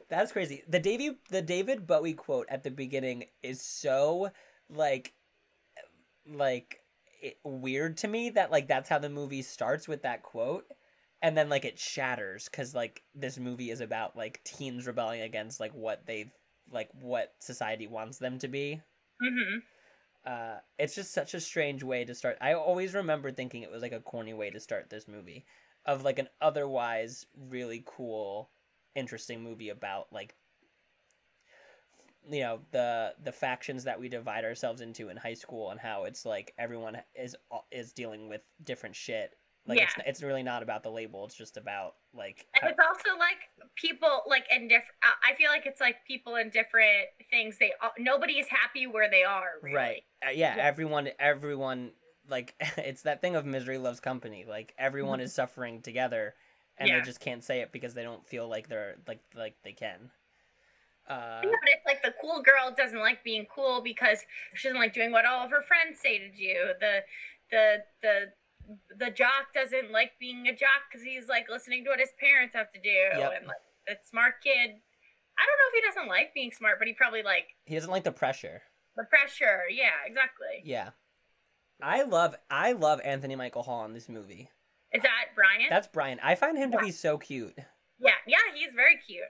That's crazy. The Davy, the David Bowie quote at the beginning is so like, like it, weird to me that like that's how the movie starts with that quote, and then like it shatters because like this movie is about like teens rebelling against like what they like what society wants them to be Mm-hmm. uh, it's just such a strange way to start. I always remember thinking it was like a corny way to start this movie, of like an otherwise really cool, interesting movie about like, you know, the the factions that we divide ourselves into in high school and how it's like everyone is is dealing with different shit. Like it's Yeah. it's really not about the label. It's just about like And it's also like people like in different. I feel like it's like people in different things. They all, nobody is happy where they are. Really. Right. Uh, yeah, Yeah. everyone everyone like it's that thing of misery loves company. Like everyone is suffering together and Yeah. they just can't say it because they don't feel like they're like like they can. Uh Yeah, but it's like the cool girl doesn't like being cool because she doesn't like doing what all of her friends say to do. The the the the jock doesn't like being a jock because he's like listening to what his parents have to do, Yep. and like the smart kid. I don't know if he doesn't like being smart, but he probably like He doesn't like the pressure. the pressure. Yeah, exactly. Yeah. I love I love Anthony Michael Hall in this movie. Is that Brian? That's Brian. I find him to be so cute. yeah, yeah, he's very cute.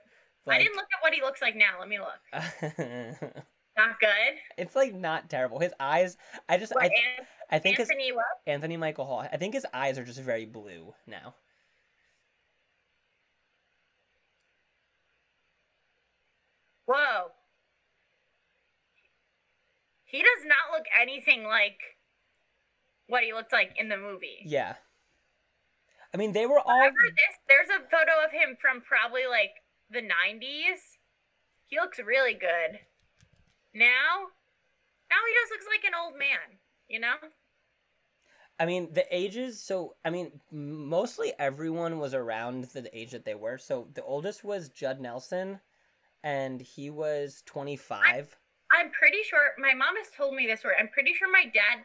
I didn't look at what he looks like now. Let me look. Not good. it's like not terrible. His eyes, I just What, I, An- I think his Anthony what? Anthony Michael Hall. I think his eyes are just very blue now. Whoa. He does not look anything like what he looked like in the movie. Yeah. I mean, they were all this? There's a photo of him from probably like the 90s. He looks really good. Now, now he just looks like an old man, you know? I mean, the ages. So, I mean, mostly everyone was around the age that they were. So, the oldest was Judd Nelson, and he was 25. I'm pretty sure my mom has told me this story. I'm pretty sure my dad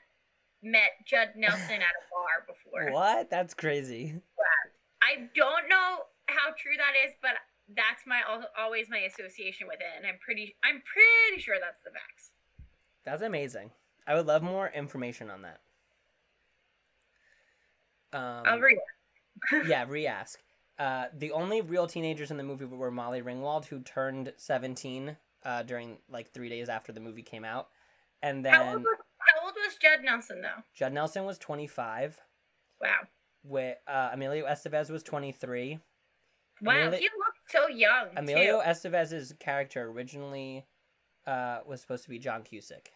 met Judd Nelson at a bar before. What? That's crazy. I don't know how true that is, but that's my always my association with it, and I'm pretty I'm pretty sure that's the facts. That's amazing. I would love more information on that. Um, I'll read. yeah, re-ask. Uh, the only real teenagers in the movie were Molly Ringwald, who turned 17 uh, during like three days after the movie came out, and then how old was Judd Nelson though? Judd Nelson was 25. Wow, With uh, Emilio Estevez was 23. wow, Emilio- he looked so young Emilio too. Estevez's character originally uh, was supposed to be John Cusack,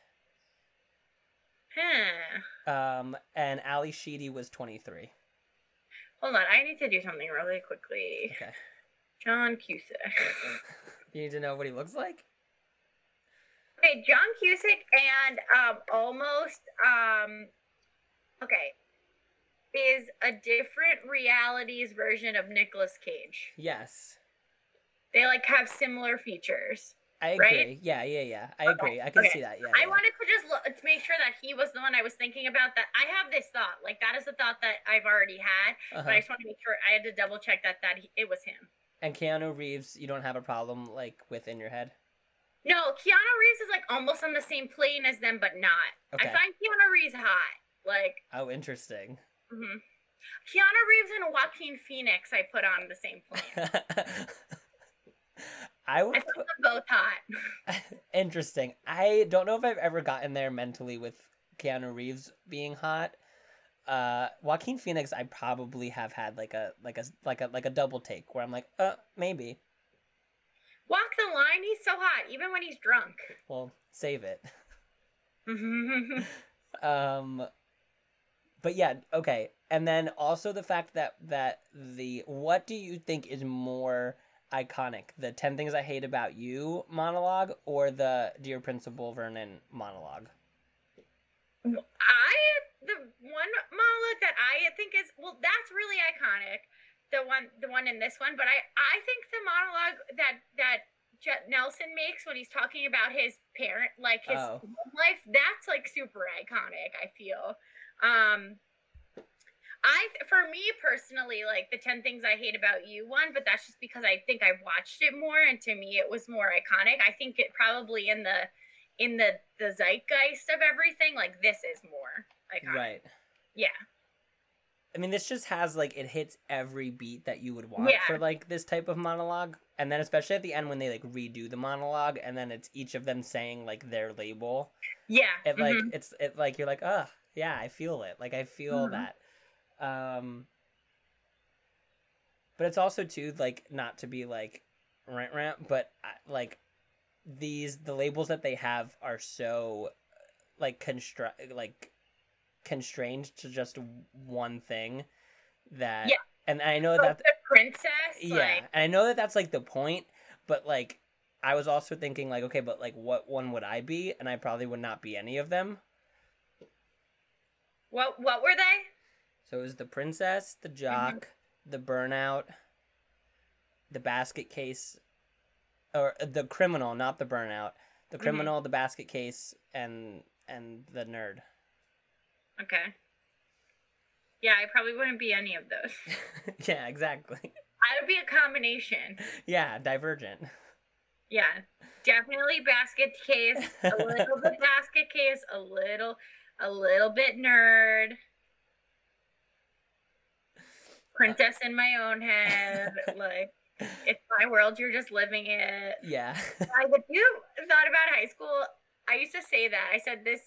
Huh. um, and Ally Sheedy was 23. Hold on, I need to do something really quickly. Okay, John Cusack. you need to know what he looks like. Okay, John Cusack and um almost um okay is a different realities version of Nicolas Cage. Yes, They like have similar features. I Right? agree. Yeah, yeah, yeah. I agree. I can okay. see that. Yeah. I yeah. wanted to just look, to make sure that he was the one I was thinking about. That I have this thought, like that is the thought that I've already had, but Uh-huh. I just want to make sure I had to double check that that he, it was him. And Keanu Reeves, you don't have a problem like within your head. No, Keanu Reeves is like almost on the same plane as them, but not. Okay. I find Keanu Reeves hot. Like, Oh, interesting. hmm Keanu Reeves and Joaquin Phoenix, I put on the same plane. I I would. find them both hot. interesting. I don't know if I've ever gotten there mentally with Keanu Reeves being hot. Uh, Joaquin Phoenix, I probably have had like a like a like a like a double take where I'm like, uh, maybe. Walk the line. He's so hot, even when he's drunk. Well, save it. um but yeah okay and then also the fact that that the what do you think is more iconic the 10 things i hate about you monologue or the dear principal vernon monologue I the one monologue that I think is well, that's really iconic. The one, the one in this one, but I I think the monologue that that Judd Nelson makes when he's talking about his parent, like his Oh. life, that's like super iconic. I feel. Um, I for me personally, like the ten things I hate about you one, but that's just because I think I watched it more, and to me it was more iconic. I think it probably in the in the the zeitgeist of everything, like this is more iconic. right Yeah. I mean this just has like it hits every beat that you would want Yeah. for like this type of monologue and then especially at the end when they like redo the monologue and then it's each of them saying like their label Yeah. it like mhm. it's it like you're like oh yeah i feel it like i feel Mhm. that um but it's also too like not to be like rant rant but like these the labels that they have are so like construct like constrained to just one thing that Yeah. and i know So that the princess. yeah Like, and i know that that's like the point but like i was also thinking like okay but like what one would i be and i probably would not be any of them what what were they? so it was the princess the Mm-hmm. jock the burnout the basket case or uh, the criminal not the burnout the Mhm. criminal the basket case and and the nerd Okay. Yeah, I probably wouldn't be any of those. yeah exactly I would be a combination. yeah, Divergent. Yeah, definitely basket case. A little bit basket case. A little, a little bit nerd. Princess in my own head. Like it's my world. You're just living it. Yeah. I if you thought about high school, I used to say that. I said this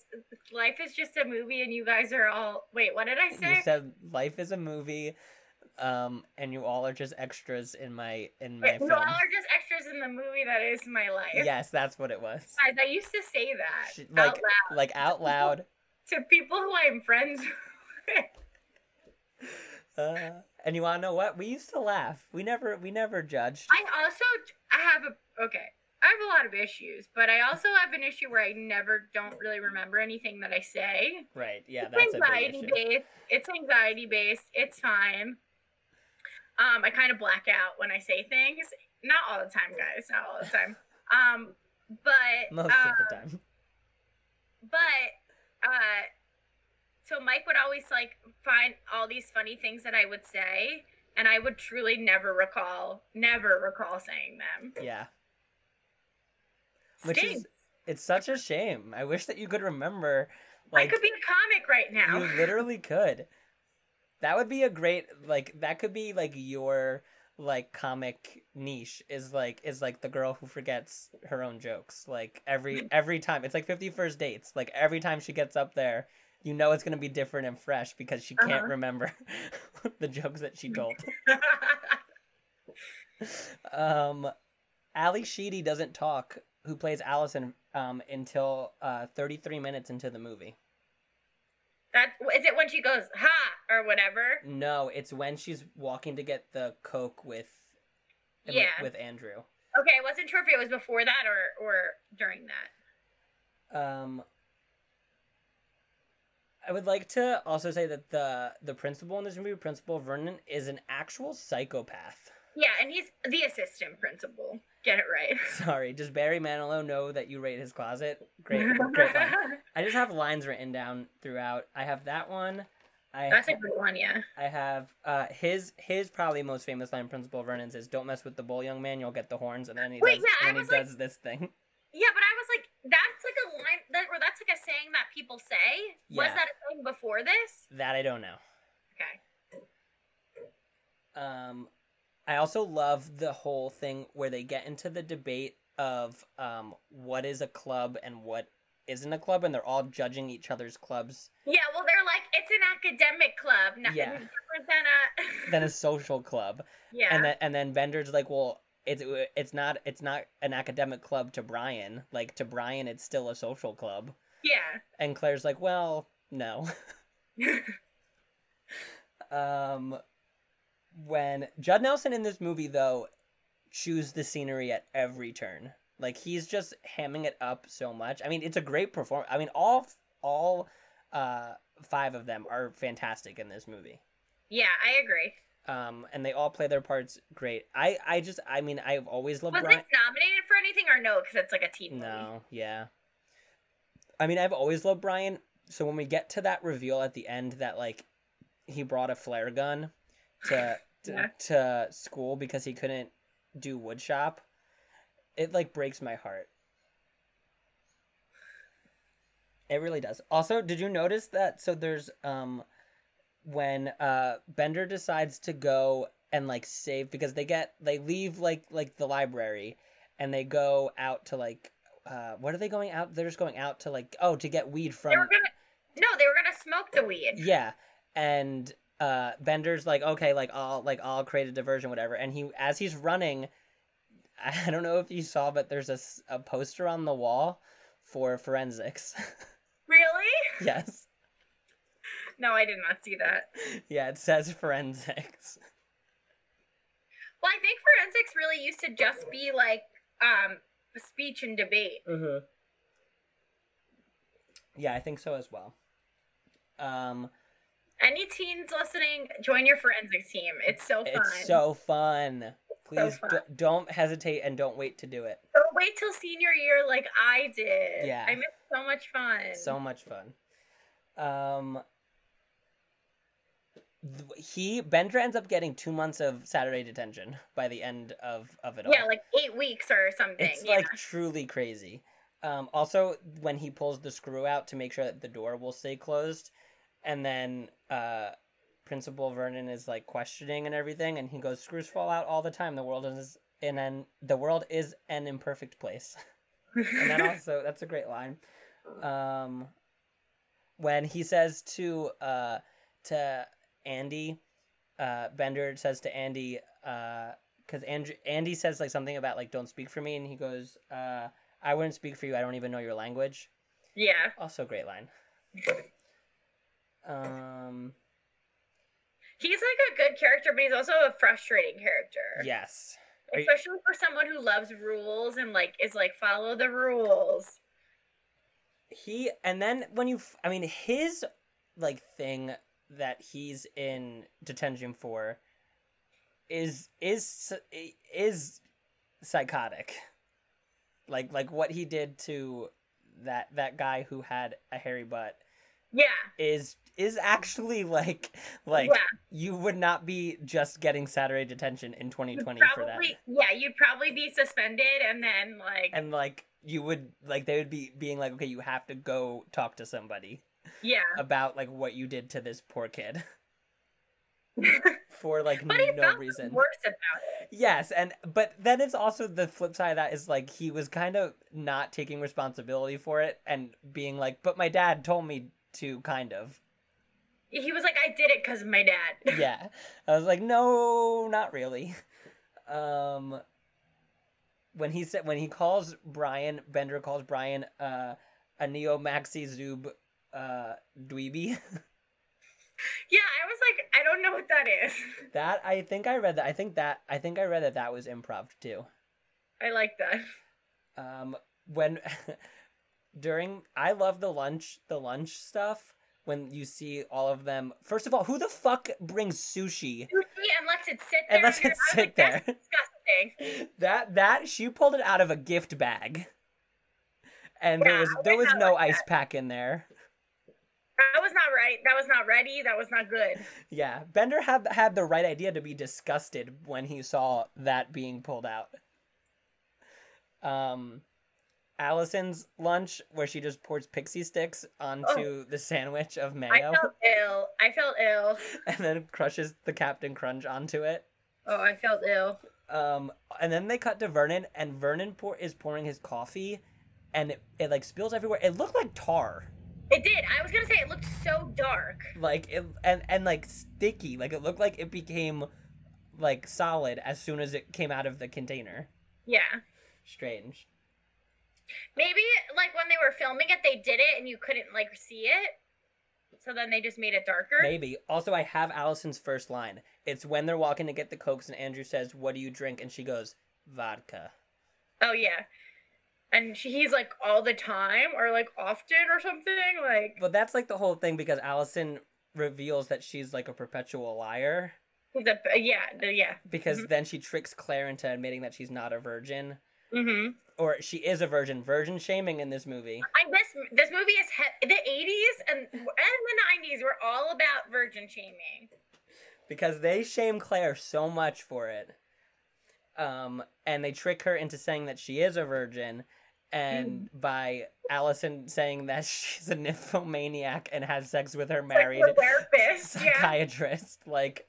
life is just a movie and you guys are all wait, what did I say? you said life is a movie, um, and you all are just extras in my in my Wait, you all are just extras in the movie that is my life. Yes, that's what it was. Guys, I used to say that Sh- out Like loud like out loud. to people who I'm friends with. Uh, and you wanna know what? We used to laugh. We never we never judged. I also I have a okay. I have a lot of issues, but I also have an issue where I never don't really remember anything that I say. Right. Yeah, it's that's anxiety based. It's anxiety based. It's fine. Um, I kind of black out when I say things. Not all the time, guys. Not all the time. Um, but Most uh, of the time. but uh, so Mike would always like find all these funny things that I would say, and I would truly never recall, never recall saying them. Yeah. Which is it's such a shame. I wish that you could remember I like could be a comic right now. you literally could. That would be a great like that could be like your like comic niche is like is like the girl who forgets her own jokes like every every time it's like 51st dates like every time she gets up there you know it's going to be different and fresh because she can't Uh-huh. remember the jokes that she told um ally sheedy doesn't talk who plays allison um until uh 33 minutes into the movie that is it when she goes ha or whatever. No, it's when she's walking to get the coke with with- Yeah. with Andrew. Okay, I wasn't sure if it was before that or or during that. Um I would like to also say that the the principal in this movie, Principal Vernon, is an actual psychopath. Yeah, and he's the assistant principal. Get it right. Sorry, does Barry Manilow know that you rate his closet? Great, great line. I just have lines written down throughout. I have that one. I That's a good one, yeah. I have uh his his probably most famous line Principal Vernon's is don't mess with the bull young man, you'll get the horns and then he Wait, does yeah, and he like- does this thing. Yeah, but I was like, that's like a line that or that's like a saying that people say. Was that a thing before this? That I don't know. Okay. Um, I also love the whole thing where they get into the debate of um, what is a club and what isn't a club, and they're all judging each other's clubs Yeah, well, they're like, it's an academic club, nothing Yeah. different than a. than a social club. yeah. And then and then Bender's like, well, it's it's not it's not an academic club to Brian. Like to Brian, it's still a social club. yeah. And Claire's like, well, no. um, when Judd Nelson in this movie though chews the scenery at every turn. Like he's just hamming it up so much. I mean, it's a great performance. I mean, all all uh five of them are fantastic in this movie. Yeah, I agree. Um, and they all play their parts great. I I just I mean I've always loved Was Brian. this nominated for anything or no? Because it's like a movie. No, yeah. I mean, I've always loved Brian. So when we get to that reveal at the end that like he brought a flare gun to to, Yeah. to school because he couldn't do wood shop, it like breaks my heart. It really does. Also, did you notice that? So there's um when uh Bender decides to go and like save because they get they leave like like the library and they go out to like uh what are they going out they're just going out to like oh to get weed from They were gonna. No, they were gonna smoke the weed. yeah and uh bender's like okay like i'll like i'll create a diversion whatever and he as he's running i don't know if you saw but there's a, a poster on the wall for forensics Really? yes No, I did not see that. yeah it says forensics Well, I think forensics really used to just be like um speech and debate. mm-hmm. yeah i think so as well um Any teens listening, join your forensics team. It's so fun. it's so fun please fun. d- don't hesitate and don't wait to do it Don't wait till senior year like I did. Yeah. I missed so much fun. so much fun um he Bender ends up getting two months of Saturday detention by the end of of it all. Yeah, like eight weeks or something. it's yeah. like truly crazy. Um, also, when he pulls the screw out to make sure that the door will stay closed, and then uh, Principal Vernon is like questioning and everything, and he goes, "Screws fall out all the time. The world is in an the world is an imperfect place." and then also that's a great line. Um, when he says to uh to Andy, uh, Bender says to Andy, uh, because Andrew Andy says like something about like don't speak for me, and he goes, uh, I wouldn't speak for you. I don't even know your language. yeah. Also, great line. Um, He's like a good character, but he's also a frustrating character. yes. Are you- Especially for someone who loves rules and like is like follow the rules. he and then when you I mean his like thing that he's in detention for is is is psychotic like like what he did to that that guy who had a hairy butt Yeah. is is actually like like yeah. you would not be just getting saturday detention in You'd 2020 for that yeah, you'd probably be suspended and then like and like you would like they would be being like okay you have to go talk to somebody yeah. about like what you did to this poor kid for like But no reason. worse about it. Yes, and but then it's also the flip side of that is like he was kind of not taking responsibility for it and being like, "But my dad told me to," kind of. He was like, I did it because of my dad. Yeah, I was like, "No, not really." Um, when he said when he calls Brian Bender calls Brian uh a neo maxi zoob uh dweeby. Yeah, I was like, I don't know what that is. That I think I read that. I think that I think I read that that was improv too. I like that. Um, when during I love the lunch the lunch stuff when you see all of them. First of all, who the fuck brings sushi? Sushi and lets it sit there. And lets it sit like, That's there. disgusting. That that she pulled it out of a gift bag, and there was there was no like ice pack in there. That was not right. That was not ready. That was not good. Yeah, Bender had had the right idea to be disgusted when he saw that being pulled out. Um, Allison's lunch, where she just pours Pixy Stix onto the sandwich of mayo. I felt ill. I felt ill. and then crushes the Cap'n Crunch onto it. Oh, I felt ill. Um, and then they cut to Vernon, and Vernon pour is pouring his coffee, and it, it like spills everywhere. It looked like tar, It did. I was gonna say it looked so dark. like it, and and like sticky. Like it looked like it became like solid as soon as it came out of the container. Yeah. Strange. Maybe like when they were filming it, they did it and you couldn't like see it. So then they just made it darker. Maybe. Also, I have Allison's first line. It's when they're walking to get the cokes, and Andrew says, "What do you drink?" And she goes, "Vodka." Oh yeah. And she, he's like all the time or like often or something like Well, that's like the whole thing because Allison reveals that she's like a perpetual liar the yeah the, yeah. because Mhm. then she tricks Claire into admitting that she's not a virgin. Mm-hmm. or she is a virgin. Virgin shaming in this movie. I this this movie is he- the eighties and and the nineties were all about virgin shaming. because they shame Claire so much for it. Um, and they trick her into saying that she is a virgin, and by Allison saying that she's a nymphomaniac and has sex with her married like, the therapist. Yeah. psychiatrist. Like,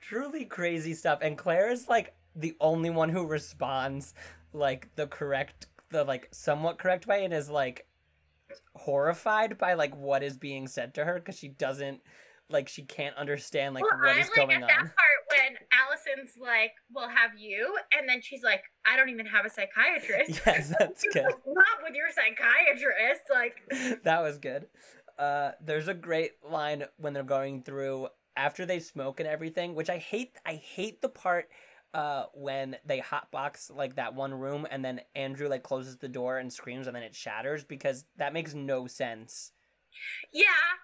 truly crazy stuff. And Claire is like the only one who responds like the correct, the like somewhat correct way, and is like horrified by like what is being said to her because she doesn't like she can't understand like well, what is like going at that on. part when Allison's like, "We'll have you," and then she's like, "I don't even have a psychiatrist." Yes, that's good. like, Not with your psychiatrist. Like, that was good. Uh, there's a great line when they're going through after they smoke and everything, which I hate. I hate the part uh, when they hotbox like that one room and then Andrew like closes the door and screams and then it shatters because that makes no sense. yeah,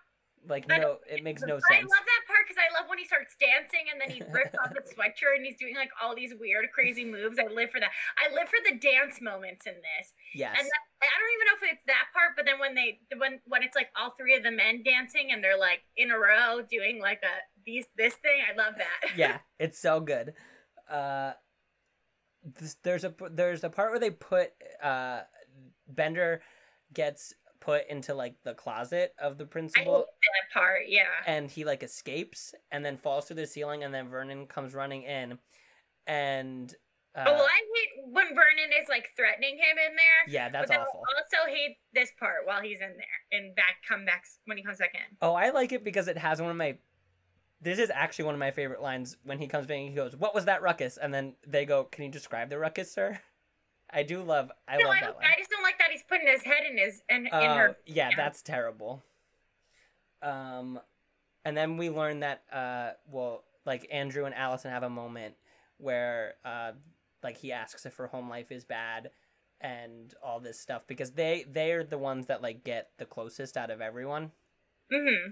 Like no, it makes no sense. I love that part because I love when he starts dancing and then he rips off his sweatshirt and he's doing like all these weird, crazy moves. I live for that. I live for the dance moments in this. Yes. And that, I don't even know if it's that part, but then when they when when it's like all three of the men dancing and they're like in a row doing like a these this thing. I love that. yeah, it's so good. Uh, this, there's a there's a part where they put uh, Bender gets put into like the closet of the principal, that part. Yeah. and he like escapes and then falls through the ceiling, and then Vernon comes running in, and uh, oh well, I hate when Vernon is like threatening him in there. yeah, that's but then I awful. also hate this part while he's in there and back comebacks when he comes back in. Oh, I like it because it has one of my. This is actually one of my favorite lines when he comes back. and He goes, "What was that ruckus?" And then they go, "Can you describe the ruckus, sir?" I do love. I no, love I, that line. I just don't like that he's putting his head in his and in Oh, her. yeah, yeah. that's terrible. Um, and then we learn that uh, well, like Andrew and Allison have a moment where uh, like he asks if her home life is bad and all this stuff because they they're the ones that like get the closest out of everyone. hmm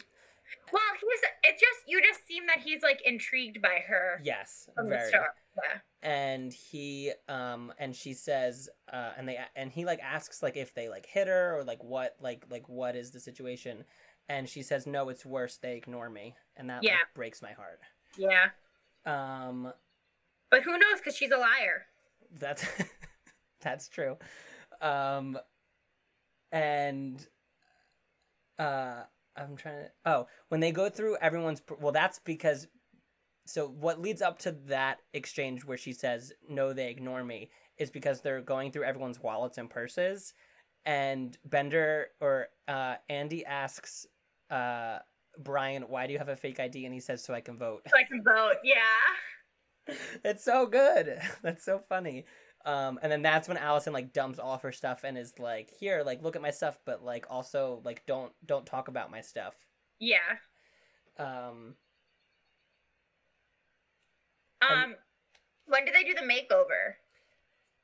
Well, he's it just you just seem that he's like intrigued by her Yes, from the very. start. Yeah. and he um and she says uh and they and he like asks like if they like hit her or like what like like what is the situation and she says no it's worse they ignore me and that Yeah. like, breaks my heart Yeah. um But who knows? Because she's a liar. that's that's true um and uh i'm trying to oh when they go through everyone's well that's because so what leads up to that exchange where she says no they ignore me is because they're going through everyone's wallets and purses and bender or uh andy asks uh brian why do you have a fake id and he says so i can vote So I can vote. Yeah. it's so good. That's so funny. Um, and then that's when Allison like dumps all of her stuff and is like, "Here, like, look at my stuff, but like, also like, don't don't talk about my stuff." Yeah. Um, Um. And- when did they do the makeover?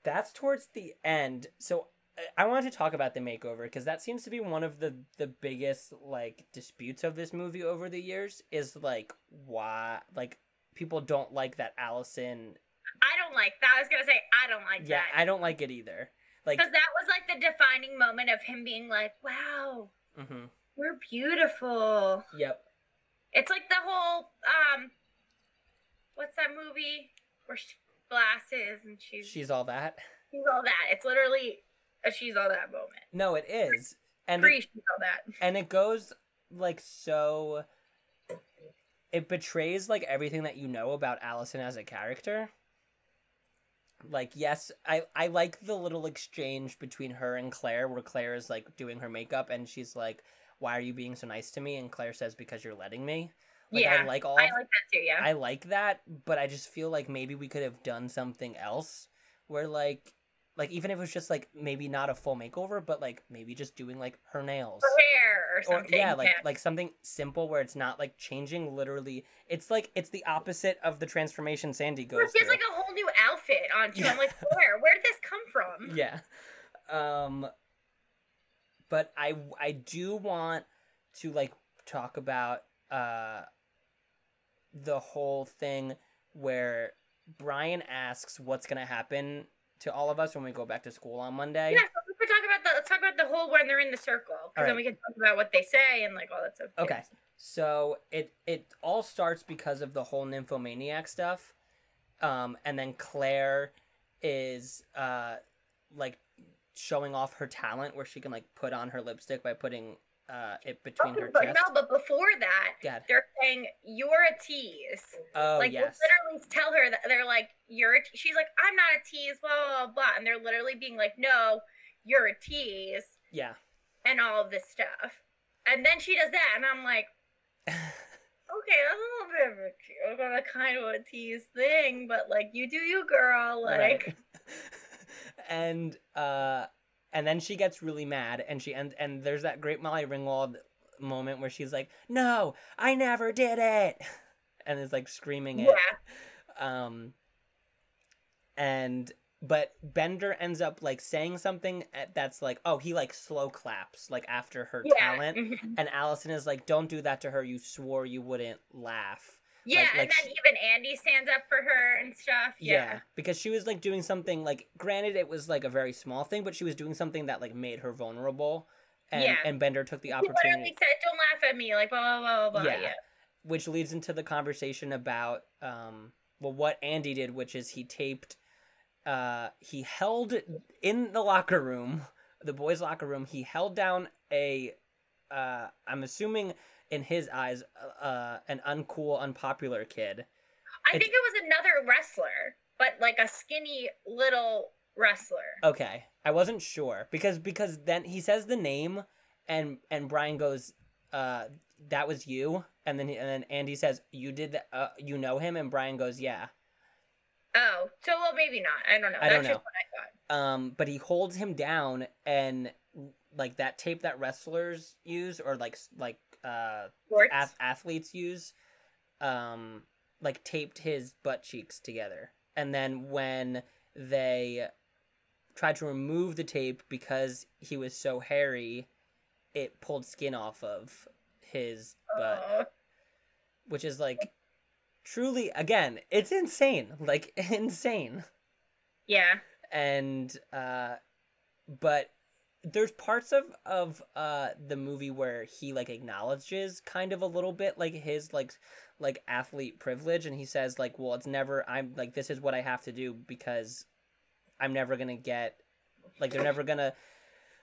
that's towards the end. So I- I wanted to talk about the makeover because that seems to be one of the the biggest like disputes of this movie over the years. Is like why like people don't like that Allison. I don't like that. I was gonna say I don't like Yeah, that. Yeah, I don't like it either. Like, Because that was like the defining moment of him being like, "Wow, mm-hmm. we're beautiful." yep. It's like the whole um, what's that movie where she glasses and she's She's all that. she's all that. It's literally a she's all that moment. No, it is, and it- she's all that. and it goes like so it betrays like everything that you know about Allison as a character. Like yes, I I like the little exchange between her and Claire where Claire is like doing her makeup and she's like why are you being so nice to me and Claire says because you're letting me. Like yeah, I like all I like that too. Yeah, I like that, but I just feel like maybe we could have done something else where like like even if it was just like maybe not a full makeover, but like maybe just doing like her nails her hair or or something. yeah like like something simple where it's not like changing literally it's like it's the opposite of the transformation sandy goes she has through like a whole new outfit on too. Yeah. I'm like, where? Where did this come from? yeah um but i i do want to like talk about uh the whole thing where brian asks what's gonna happen to all of us when we go back to school on monday Yeah, so we could talk about the let's talk about the whole when they're in the circle because Alright. then we can talk about what they say and like all that stuff. Okay. So it it all starts because of the whole nymphomaniac stuff, um, and then Claire is uh like showing off her talent where she can like put on her lipstick by putting uh it between Okay, her but chest. no, but before that, God. they're saying you're a tease. Oh like yes. literally tell her that they're like you're a te-. she's like I'm not a tease blah blah blah blah and they're literally being like no you're a tease Yeah. and all of this stuff and then she does that and I'm like okay that's a little bit of a, te- of a kind of a tease thing but like you do you girl like Right. and uh and then she gets really mad and she and and there's that great Molly Ringwald moment where she's like, "No, I never did it." And is like screaming it. yeah um and but bender ends up like saying something that's like oh he like slow claps like after her yeah talent mhm. and allison is like don't do that to her you swore you wouldn't laugh yeah like- and like then she- even Andy stands up for her and stuff yeah, because she was like doing something like granted it was like a very small thing but she was doing something that like made her vulnerable and Yeah. and bender took the He opportunity literally said don't laugh at me like blah blah blah blah, blah. Yeah. yeah. which leads into the conversation about um, well, what Andy did, which is he taped, uh, he held in the locker room, the boys' locker room, he held down a, uh, I'm assuming in his eyes, uh, an uncool, unpopular kid. I It- think it was another wrestler, but like a skinny little wrestler. Okay, I wasn't sure because because then he says the name, and and Brian goes, uh, that was you, and then he- and then Andy says you did that, uh, you know him, and Brian goes, yeah. Oh, so well, maybe not. I don't know. I That's don't just know. what I thought. Um, but he holds him down, and like that tape that wrestlers use, or like like uh ath- athletes use, um, like taped his butt cheeks together, and then when they tried to remove the tape because he was so hairy, it pulled skin off of his butt, Oh. which is like truly again, it's insane, like insane yeah. and uh but there's parts of of uh the movie where he like acknowledges kind of a little bit like his like like athlete privilege and he says like well it's never i'm like this is what i have to do because i'm never gonna get like they're never gonna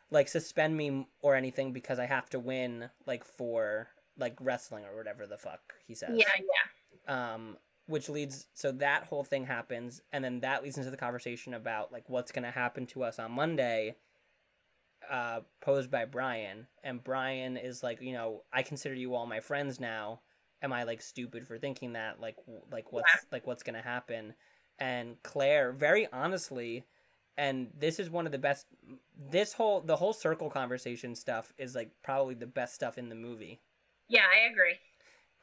like suspend me or anything because i have to win like for like wrestling or whatever the fuck he says Yeah, yeah. Um which leads so that whole thing happens and then that leads into the conversation about like what's going to happen to us on monday uh posed by brian. And brian is like you know i consider you all my friends now. Am i like stupid for thinking that? Like w- like what's like what's going to happen? And claire very honestly and this is one of the best this whole the whole circle conversation stuff is like probably the best stuff in the movie. Yeah, I agree.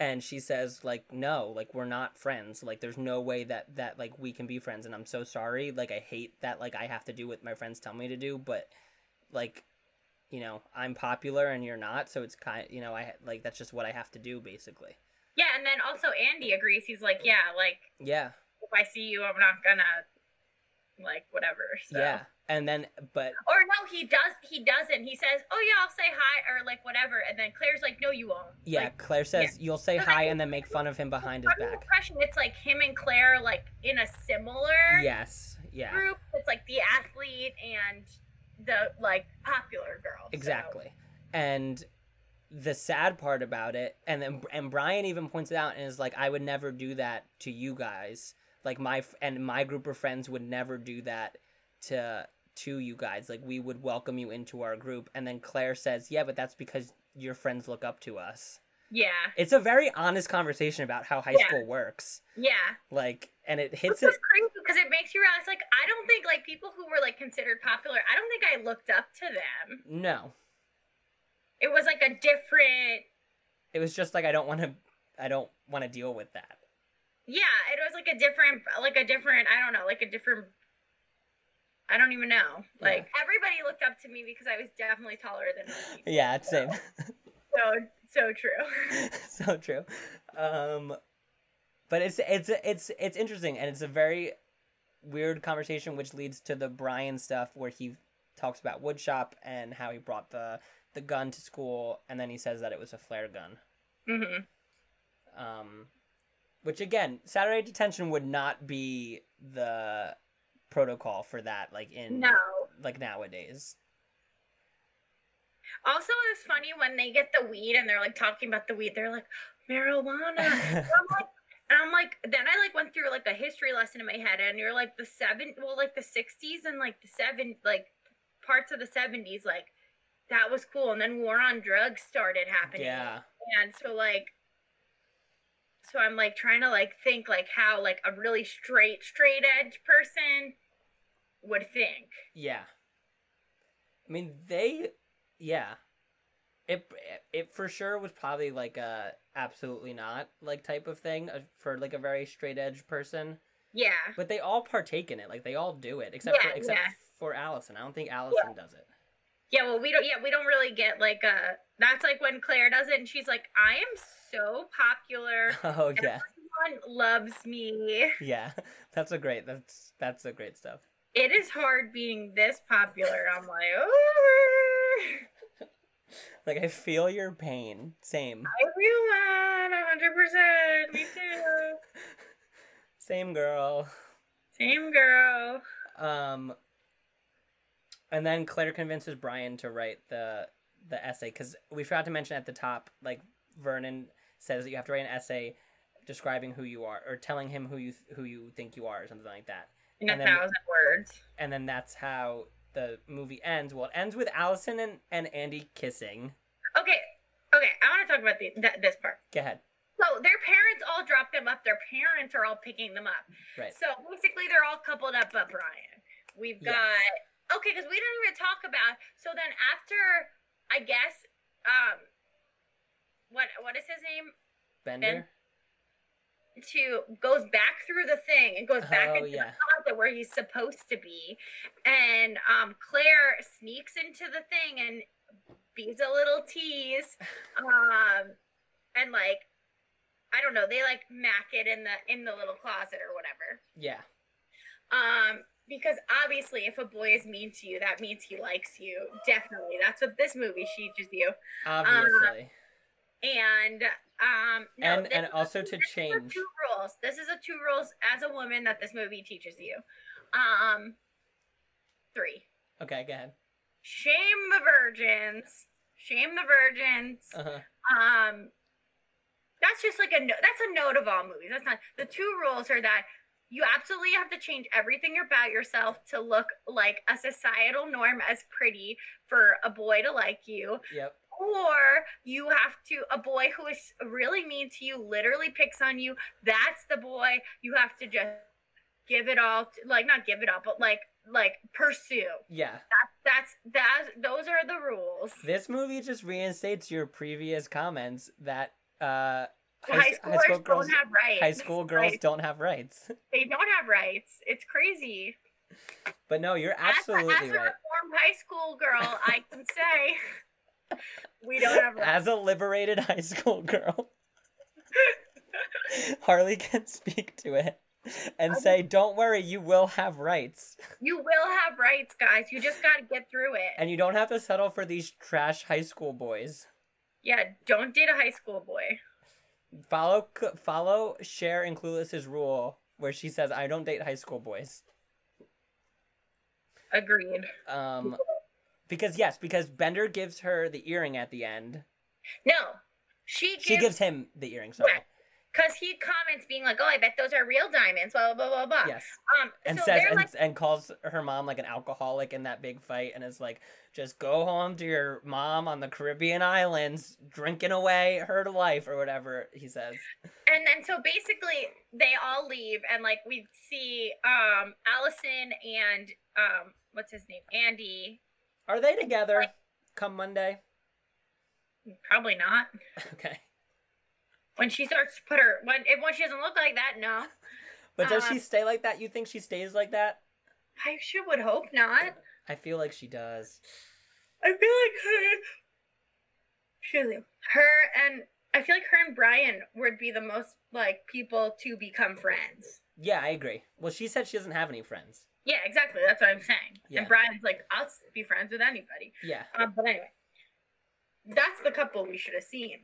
And she says like no like we're not friends. Like there's no way that that like we can be friends and i'm so sorry. Like i hate that like i have to do what my friends tell me to do but like you know i'm popular and you're not so it's kind you know i like that's just what i have to do basically. Yeah, and then also Andy agrees. He's like, yeah, like yeah. if I see you, I'm not gonna like whatever. So. yeah and then but Or no, he does. He doesn't. He says, "Oh yeah, I'll say hi," or like whatever. And then Claire's like, "No, you won't." yeah Like, claire says you'll say So hi and then make fun of him behind his back impression, it's like him and Claire, like in a similar yes yeah group. It's like the athlete and the like popular girl. so- Exactly. And the sad part about it, and then and Brian even points it out and is like, I would never do that to you guys. Like my and my group of friends would never do that to to you guys. Like we would welcome you into our group. And then Claire says, Yeah, but that's because your friends look up to us. Yeah, It's a very honest conversation about how high Yeah. school works. yeah. Like, and it hits it. crazy because it makes you realize, like, I don't think like people who were like considered popular. I don't think I looked up to them. No, It was like a different. it was just like I don't want to. I don't want to deal with that. Yeah, it was like a different, like a different. I don't know, like a different. I don't even know. Like everybody looked up to me because I was definitely taller than people. Yeah, it's same. So so true. so true. Um, but it's it's it's it's interesting, and it's a very weird conversation, which leads to the Brian stuff where he talks about woodshop and how he brought the the gun to school, and then he says that it was a flare gun. hmm Um, which again, Saturday detention would not be the protocol for that, like in No. like nowadays. Also, it's funny when they get the weed and they're like talking about the weed. They're like marijuana. And I'm like, and I'm like, then I like went through like a history lesson in my head, and you're like the seven, well, like the '60s and like the seven, like parts of the '70s, like that was cool. And then war on drugs started happening. yeah, And so like, so I'm like trying to like think like how like a really straight, straight edge person would think. Yeah. I mean, they, yeah. It, it for sure was probably like a absolutely not like type of thing uh, for like a very straight edge person, Yeah. but they all partake in it. Like they all do it, except Yeah, for except yeah. for Allison. I don't think Allison does it. Yeah, well, we don't. Yeah, we don't really get like uh That's like when Claire does it, and she's like, "I am so popular. Oh yeah, Everyone loves me. yeah. That's a great. That's that's a great stuff. It is hard being this popular." I'm like, "Oh, Like I feel your pain. Same. everyone hundred percent. Me too. Same girl. Same girl. Um, and then Claire convinces Brian to write the the essay because we forgot to mention at the top, like Vernon says that you have to write an essay describing who you are or telling him who you who you think you are or something like that. In a And then- thousand words. And then that's how the movie ends. Well, it ends with Allison and, and Andy kissing. Okay. Okay. I want to talk about the, th- this part. Go ahead. So their parents all drop them up. Their parents are all picking them up. Right. So basically, they're all coupled up but Brian. We've Yes. Okay, because we didn't even talk about. So then after, I guess, um, what what is his name? Bender. To goes back through the thing and goes back Oh, into yeah. the closet where he's supposed to be, and um, Claire sneaks into the thing and bees a little tease, um, and like. I don't know. They like mac it in the in the little closet or whatever. Yeah. Um, because obviously, if a boy is mean to you, that means he likes you. Definitely, that's what this movie teaches you. Obviously. And um, no, and and also to this is the change. two rules. This is a two rules as a woman that this movie teaches you. Um, three. Okay, go ahead. Shame the virgins. Shame the virgins. Uh-huh. Um, that's just like a no- that's a note of all movies. That's not the two rules are that you absolutely have to change everything about yourself to look like a societal norm as pretty for a boy to like you, Yep. or you have to a boy who is really mean to you literally picks on you. That's the boy you have to just give it all to, like not give it up, but like like pursue. Yeah. That's that those are the rules. This movie just reinstates your previous comments that uh High, schoolers don't have rights. high school girls Like, don't have rights. they don't have rights. It's crazy. But no, you're As a- as absolutely a, right. reformed high school girl, I can say we don't have rights. As a liberated high school girl, Harley can speak to it and say, "Don't worry, you will have rights, You will have rights, guys. You just got to get through it. and you don't have to settle for these trash high school boys." yeah, don't date a high school boy. Follow follow Cher and Clueless's rule where she says, "I don't date high school boys." Agreed. Um, because yes, because Bender gives her the earring at the end. No, she gives She gives him the earring. Sorry. Because he comments being like, "Oh, I bet those are real diamonds." Blah blah blah blah. blah. Yes. Um, and so says and, like, and calls her mom like an alcoholic in that big fight and is like just go home to your mom on the caribbean islands drinking away her life or whatever he says and then so basically they all leave and like we see um allison and um what's his name andy are they together come monday probably not okay when she starts to put her when if when she doesn't look like that no. But does Uh, she stay like that? You think she stays like that? I sure would hope not. I feel like she does. I feel like her excuse me her and i feel like her and brian would be the most like people to become friends. Yeah i agree. Well she said she doesn't have any friends. Yeah exactly. That's what i'm saying. Yeah. and brian's like i'll be friends with anybody. Yeah. Um, but anyway that's the couple we should have seen.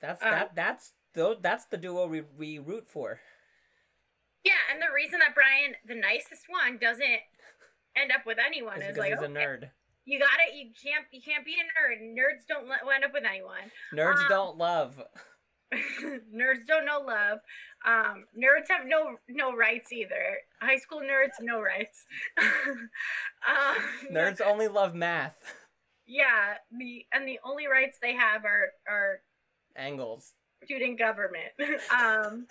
That's Uh, that that's that's the duo we, we root for Yeah, and the reason that Brian, the nicest one, doesn't end up with anyone is is like he's a nerd you gotta, you can't, you can't be a nerd. Nerds don't let, end up with anyone. nerds Um, don't love nerds don't know love. Um, nerds have no no rights either. High school nerds, no rights. um, nerds only love math Yeah, the and the only rights they have are are angles student government. um,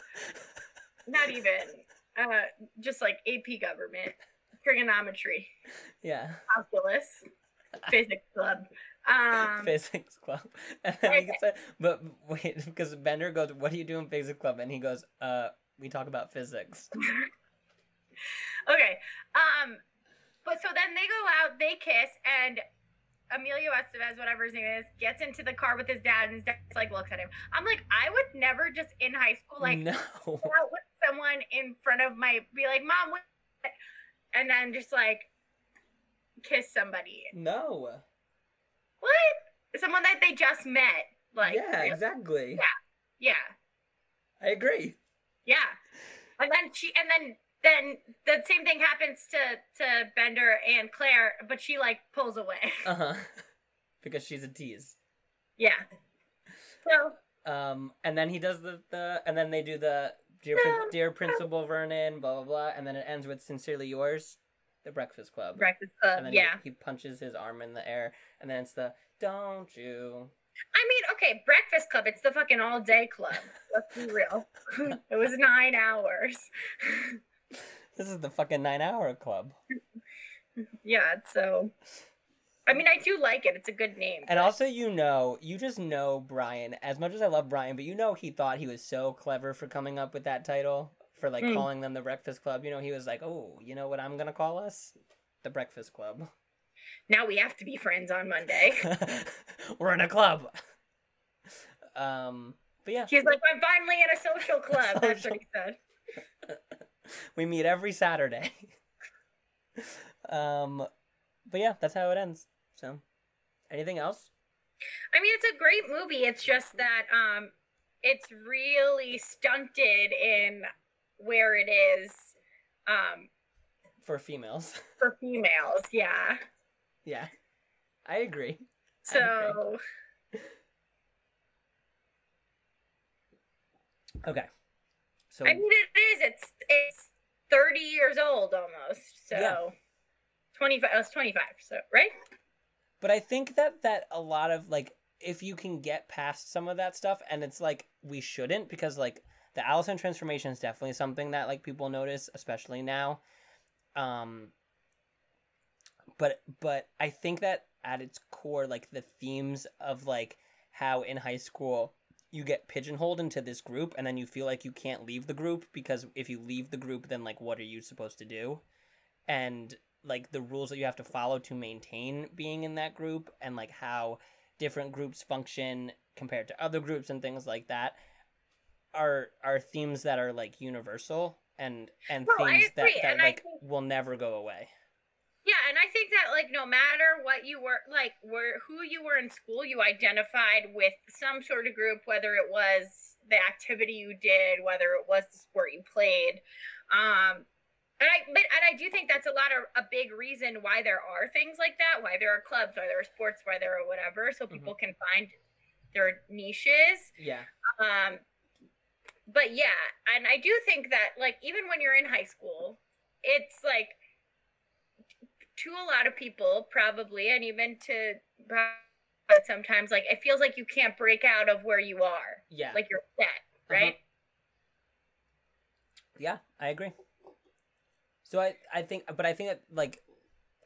not even. Uh, just like AP government, trigonometry. yeah calculus, physics club. Um, physics club. And then he gets but wait, because Bender goes, "What do you do in physics club?" And he goes, "Uh, we talk about physics." okay. Um, but so then they go out, they kiss, and Emilio Estevez, whatever his name is, gets into the car with his dad, and his dad like looks at him. I'm like, I would never just in high school like no, out with someone in front of my, be like, mom, what? and then just like kiss somebody. no. What? Someone that they just met. Like, yeah, really? exactly. Yeah, yeah. I agree. Yeah. And then she and then then the same thing happens to to Bender and Claire, but she like pulls away. Uh huh. because she's a tease. yeah. So Um, and then he does the the, and then they do the dear Prin- dear Principal Vernon, blah blah blah, and then it ends with sincerely yours, the Breakfast Club. Breakfast Club, And then yeah. he, he punches his arm in the air, and then it's the don't you. I mean, okay, Breakfast Club, it's the fucking all day club. Let's be real. it was nine hours. This is the fucking nine hour club. yeah, so I mean I do like it. It's a good name. And but- also, you know, you just know Brian as much as I love Brian, but you know he thought he was so clever for coming up with that title for like Mm. calling them the Breakfast Club. You know, he was like, "Oh, you know what I'm gonna call us? The Breakfast Club. now we have to be friends on Monday. We're in a club." Um, but yeah, He's like, I'm finally in a social club. That's what he said. we meet every Saturday. um, but yeah, that's how it ends. So, anything else? I mean, it's a great movie. It's just that um, it's really stunted in where it is um For females, for females. Yeah. yeah, I agree. So Okay, so I mean, it is. It's it's thirty years old almost. So Yeah. twenty five. I was twenty five. So right. But I think that that a lot of like if you can get past some of that stuff and it's like we shouldn't because like the Allison transformation is definitely something that like people notice especially now. Um but but I think that at its core like the themes of like how in high school you get pigeonholed into this group and then you feel like you can't leave the group because if you leave the group then like what are you supposed to do? And like the rules that you have to follow to maintain being in that group and like how different groups function compared to other groups and things like that are are themes that are like universal and and No, themes that, that and like think- will never go away. Yeah, and I think that like no matter what you were like were who you were in school, you identified with some sort of group, whether it was the activity you did, whether it was the sport you played. Um and I but and I do think that's a lot of a big reason why there are things like that, why there are clubs, why there are sports, why there are whatever, so people can find their niches. Yeah. Um, but yeah, and I do think that like even when you're in high school, it's like to a lot of people probably, and even to but sometimes like it feels like you can't break out of where you are, Yeah. like you're set, uh-huh. right? Yeah, I agree. So I I think but I think that like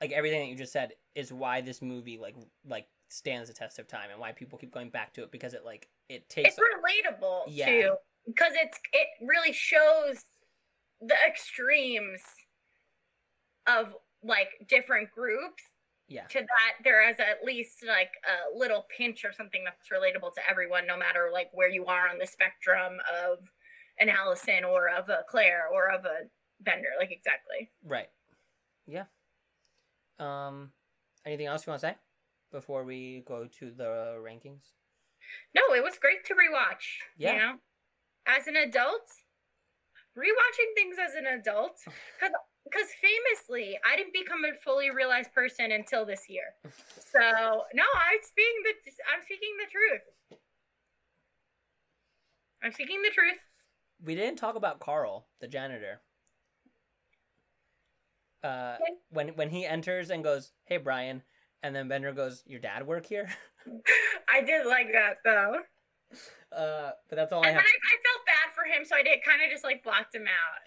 like everything that you just said is why this movie like like stands the test of time and why people keep going back to it because it like it takes It's relatable Yeah. too because it's it really shows the extremes of like different groups yeah. to that there is at least like a little pinch or something that's relatable to everyone no matter like where you are on the spectrum of an allison or of a claire or of a bender like exactly Right. Yeah. Um anything else you want to say before we go to the rankings? no it was great to rewatch Yeah. you know as an adult rewatching things as an adult because because famously i didn't become a fully realized person until this year so no i'm speaking the i'm speaking the truth i'm speaking the truth We didn't talk about Carl, the janitor. Uh Okay. when when he enters and goes, "Hey Brian," and then Bender goes, "Your dad work here?" I did like that though. Uh but that's all I And have. I, I felt bad for him, so I did kind of just like blocked him out.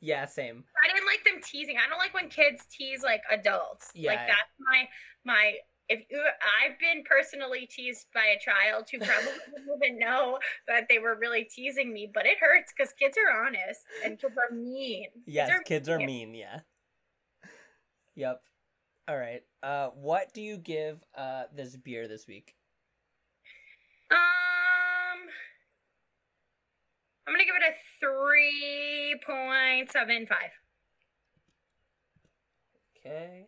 Yeah, same. I didn't like them teasing. I don't like when kids tease like adults. Yeah. Like that's my my if you I've been personally teased by a child who probably didn't even know that they were really teasing me, but it hurts because kids are honest and kids are mean. Yes, are kids are mean. mean, yeah. Yep. All right. Uh what do you give uh this beer this week? I'm gonna give it a three point seven five. Okay.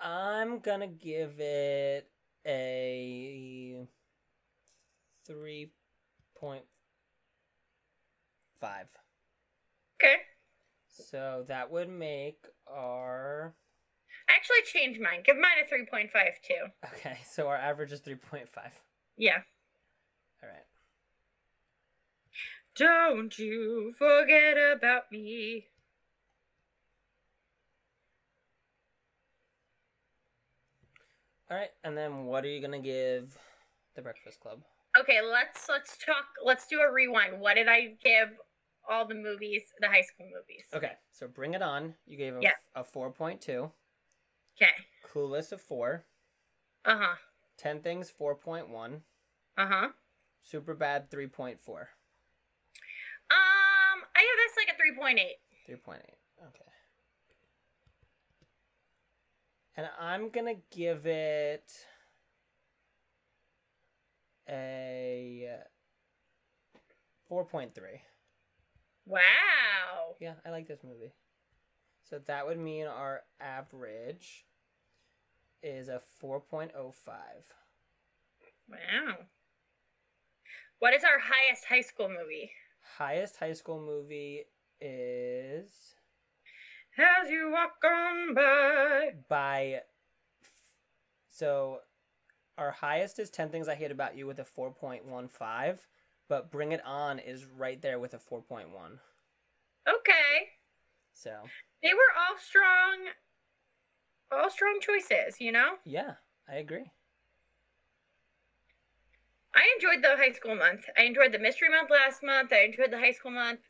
I'm gonna give it a three point five. Okay. So that would make our I actually changed mine. Give mine a 3.5 too. okay. So our average is three point five. Yeah. All right. Don't you forget about me. All right. And then what are you gonna give the Breakfast Club? Okay, let's let's talk. Let's do a rewind. What did I give all the movies, the high school movies? Okay. So Bring It On. You gave a, Yeah. a four point two. Okay. Clueless a four. Uh huh. Ten Things four point one. Uh huh. Superbad three point four. 3.8. 3.8. Okay. And I'm going to give it a 4.3. Wow. Yeah, I like this movie. So that would mean our average is a 4.05. Wow. What is our highest high school movie? Highest high school movie is As you walk on by. by so our highest is 10 things i hate about you with a 4.15 but bring it on is right there with a 4.1 Okay. so They were all strong, all strong choices, you know? yeah i agree I enjoyed the high school month. I enjoyed the mystery month last month. I enjoyed the high school month.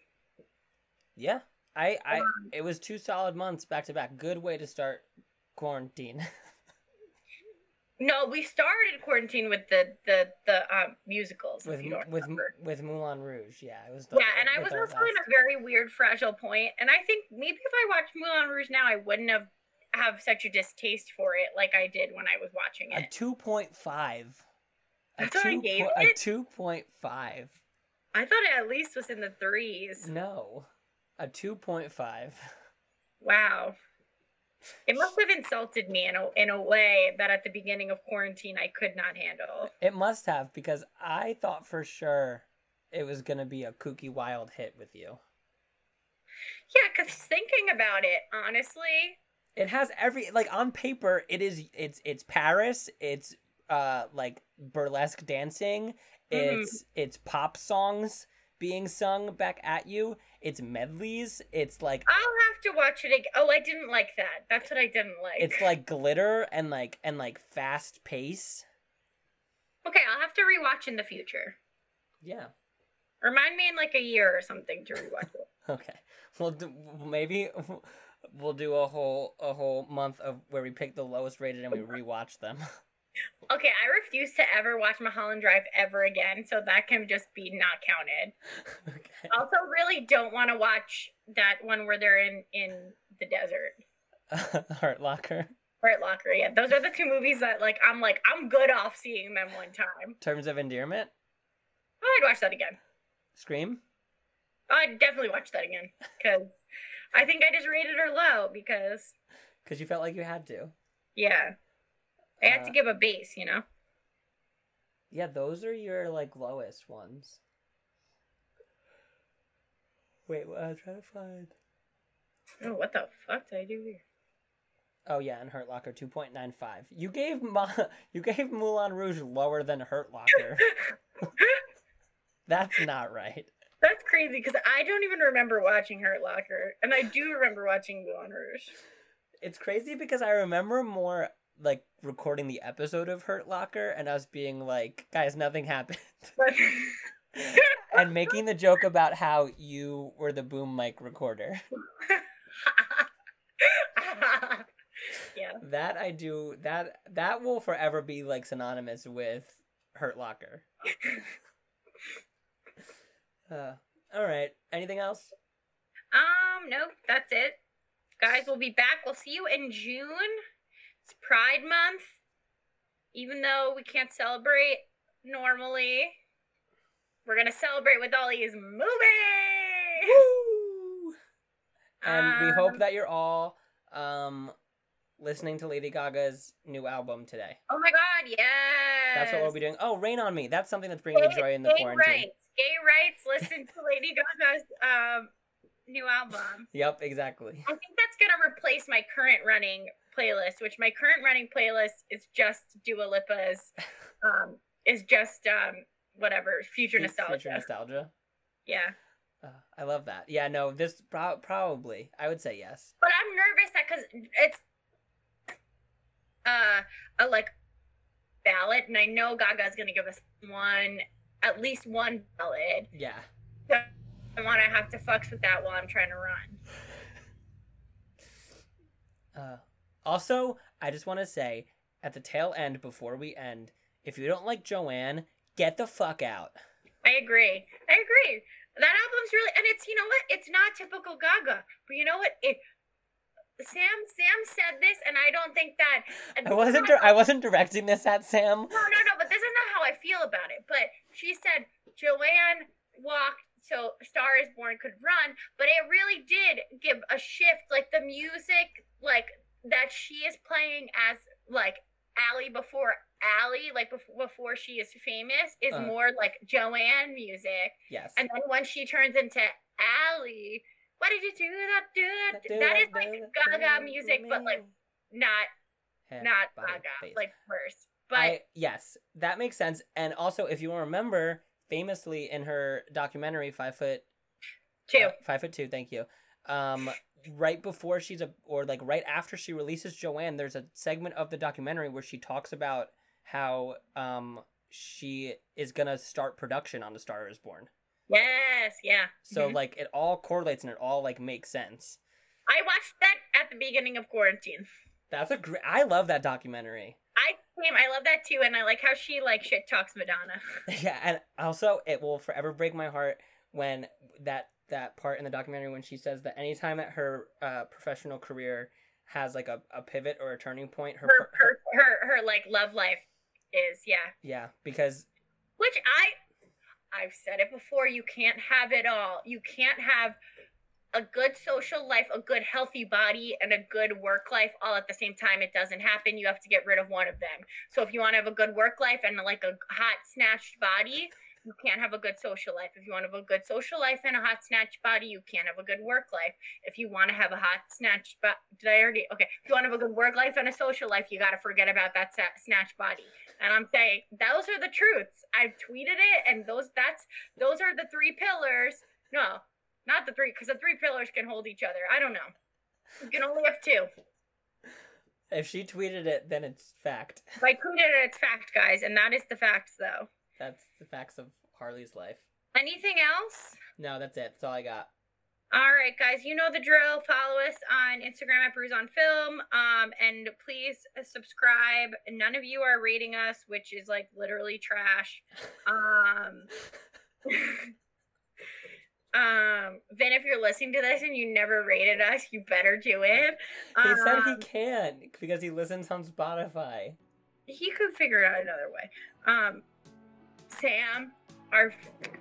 Yeah i i Um, it was two solid months back to back good way to start quarantine No, we started quarantine with the the the um, musicals. with with remember. with moulin rouge yeah it was the, yeah, and I was also in a very weird, fragile point, and I think maybe if I watched Moulin Rouge now, I wouldn't have have such a distaste for it like I did when I was watching it. a it. 2.5 a That's what I gave po- a 2.5 I thought it at least was in the threes. no a 2.5 Wow. It must have insulted me in a in a way that at the beginning of quarantine I could not handle. It must have because I thought for sure it was gonna be a kooky wild hit with you. Yeah, because thinking about it, honestly, It has every like on paper it is it's it's Paris, it's uh like burlesque dancing, Mhm. it's it's pop songs being sung back at you, it's medleys, it's like I'll have to watch it again. Oh, I didn't like that. That's what I didn't like. it's like glitter and like and like fast pace. okay, I'll have to rewatch in the future. Yeah. Remind me in like a year or something to rewatch it. Okay. We'll do, maybe we'll do a whole a whole month of where we pick the lowest rated and we rewatch them. Okay, I refuse to ever watch Mulholland Drive ever again, so that can just be not counted. okay. Also, really don't want to watch that one where they're in in the desert. Hurt Locker. Hurt Locker, yeah. Those are the two movies that like I'm like I'm good off seeing them one time. Terms of Endearment. Oh, I'd watch that again. Scream. I'd definitely watch that again because I think I just rated her low because Because you felt like you had to. yeah, I had to Uh, give a base, you know. Yeah, those are your like lowest ones. Wait, what I'm trying to find. Oh, what the fuck did I do here? Oh yeah, and Hurt Locker two point nine five. You gave Ma- you gave Moulin Rouge lower than Hurt Locker. That's not right. That's crazy because I don't even remember watching Hurt Locker, and I do remember watching Moulin Rouge. It's crazy because I remember more like recording the episode of Hurt Locker and us being like, guys, nothing happened. And making the joke about how you were the boom mic recorder. yeah, That I do that that will forever be like synonymous with Hurt Locker. Uh, all right. Anything else? um, nope, that's it. Guys, we'll be back. We'll see you in June. It's Pride Month. Even though we can't celebrate normally, we're gonna celebrate with all these movies. Woo! And we hope Um, that you're all um listening to Lady Gaga's new album today. Oh my god, yes. That's what we'll be doing. Oh, Rain on Me. That's something that's bringing me joy in the gay quarantine. rights. Gay rights. Listen to Lady Gaga's um, new album. Yep, exactly. I think that's gonna replace my current running playlist, which my current running playlist is just Dua Lipa's, um, is just um, whatever future nostalgia. Future nostalgia. yeah, Uh, I love that. Yeah, no, this pro- probably. I would say yes. but I'm nervous that because it's uh a like ballad, and I know Gaga's gonna give us one, at least one ballad. Yeah. I want to have to fucks with that while I'm trying to run. Uh, also, I just want to say at the tail end before we end, if you don't like Joanne, get the fuck out. I agree. I agree. That album's really, and it's you know what? It's not typical Gaga, but you know what? It. Sam Sam said this, and I don't think that. I wasn't. Di- I wasn't directing this at Sam. No, no, no. But this is not how I feel about it. But she said Joanne walked so Star is Born could run, but it really did give a shift. Like the music, like that she is playing as like Ally before Ally, like before, before she is famous, is Uh. more like Joanne music. Yes. And then when she turns into Ally, what did you do that? Do that? That is like Gaga music, but like not Head, not body, Gaga, face. like worse. But I, yes, that makes sense. And also, if you remember, famously in her documentary, Five Foot two. uh, Five Foot Two, thank you. Um, right before she's a, or like right after she releases Joanne, there's a segment of the documentary where she talks about how um she is gonna start production on The Star Is Born. yes, yeah. So Mhm. like it all correlates and it all like makes sense. I watched that at the beginning of quarantine. That's a great. I love that documentary. I same. I love that too, and I like how she like shit talks Madonna. yeah, and also it will forever break my heart when that that part in the documentary when she says that anytime that her uh, professional career has like a, a pivot or a turning point, her, Her her her, her like love life is yeah. yeah, because Which I I've said it before. You can't have it all. You can't have a good social life, a good healthy body, and a good work life all at the same time. It doesn't happen. You have to get rid of one of them. So if you want to have a good work life and like a hot snatched body, you can't have a good social life. If you want to have a good social life and a hot snatched body, you can't have a good work life. If you want to have a hot snatched body, did I already? Okay. If you want to have a good work life and a social life, you got to forget about that snatched body. And I'm saying those are the truths. I've tweeted it, and those that's those are the three pillars. No, not the three, because the three pillars can hold each other. I don't know. You can only have two. if she tweeted it, then it's fact. If I tweeted it, it's fact, guys, and that is the facts, though. That's the facts of Harley's life. Anything else? No, that's it. That's all I got. All right, guys, you know the drill. Follow us on Instagram at Brews on Film, um, and please subscribe. None of you are rating us, which is like literally trash. Um, um, Vin, if you're listening to this and you never rated us, you better do it. He said he Um, can't because he listens on Spotify. he could figure it out another way. Um, Sam, our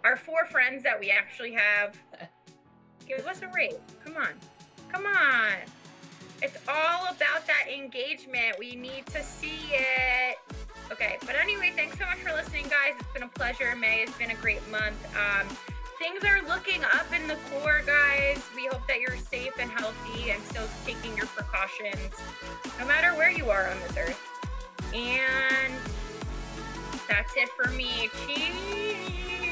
our four friends that we actually have, give us a rate. Come on, come on. It's all about that engagement. We need to see it. Okay, but anyway, thanks so much for listening, guys. It's been a pleasure. May has been a great month. Um, things are looking up in the core, guys. We hope that you're safe and healthy and still taking your precautions, no matter where you are on this earth. And that's it for me. Cheese.